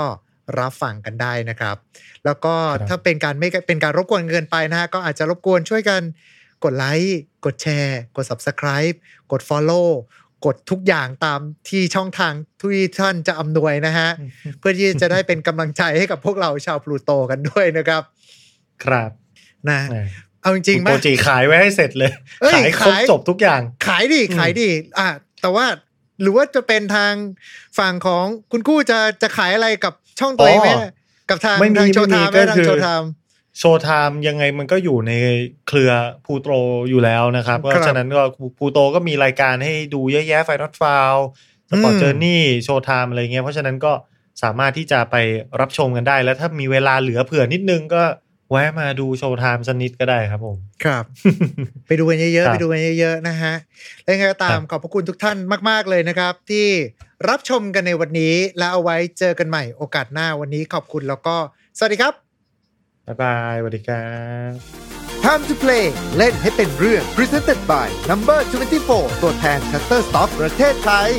รับฟังกันได้นะครับ แล้วก็ถ้าเป็นการไม่เป็นการรบกวนเกินไปนะฮะก็อาจจะรบกวนช่วยกัน กดไลค์กดแชร์กด Subscribe กด Follow กดทุกอย่างตามที่ช่องทางที่ท่านจะอำนวยนะฮะ เพื่อที่จะได้เป็นกำลังใจให้กับพวกเราชาวพลูโตกันด้วยนะครับ ครับนะแหมเอาจริงๆไหมโปรจีขายไว้ให้เสร็จเลยเอ้ยขายครบขายจบทุกอย่าง ขายดีอืมขายดีอะแต่ว่าหรือว่าจะเป็นทางฝั่งของคุณกู้จะจะขายอะไรกับช่องตัวเองไหมกับทางไม่มีทางโชว์ไทไม่ม์มีไหมก็ทางคือโชว์ไทม์ โชว์ไทม์ยังไงมันก็อยู่ในเครือพูโตอยู่แล้วนะครับครับเพราะฉะนั้นก็พูโตก็มีรายการให้ดูเยอะแยะไฟนอตฟาวสปอร์ตอืมเจอร์นี่โชว์ไทม์อะไรเงี้ยเพราะฉะนั้นก็สามารถที่จะไปรับชมกันได้ แล้วถ้ามีเวลาเหลือเผื่อนิดนึงก็แวะมาดูโชว์ไทม์สักนิดก็ได้ครับผม ครับ ไปดูกันเยอะครัๆบไปดูกันเยอะๆ นะฮะ และยังไงก็ตามครับขอบพระคุณทุกท่านมาก ๆ เลยนะครับ ที่รับชมกันในวันนี้ แล้วเอาไว้เจอกันใหม่โอกาสหน้าวันนี้ขอบคุณแล้วก็ สวัสดีครับ บ๊ายบายสวัสดีครับ Time to play เล่นให้เป็นเรื่อง Presented by Number 24 ตัวแทน Shutterstock ประเทศไทย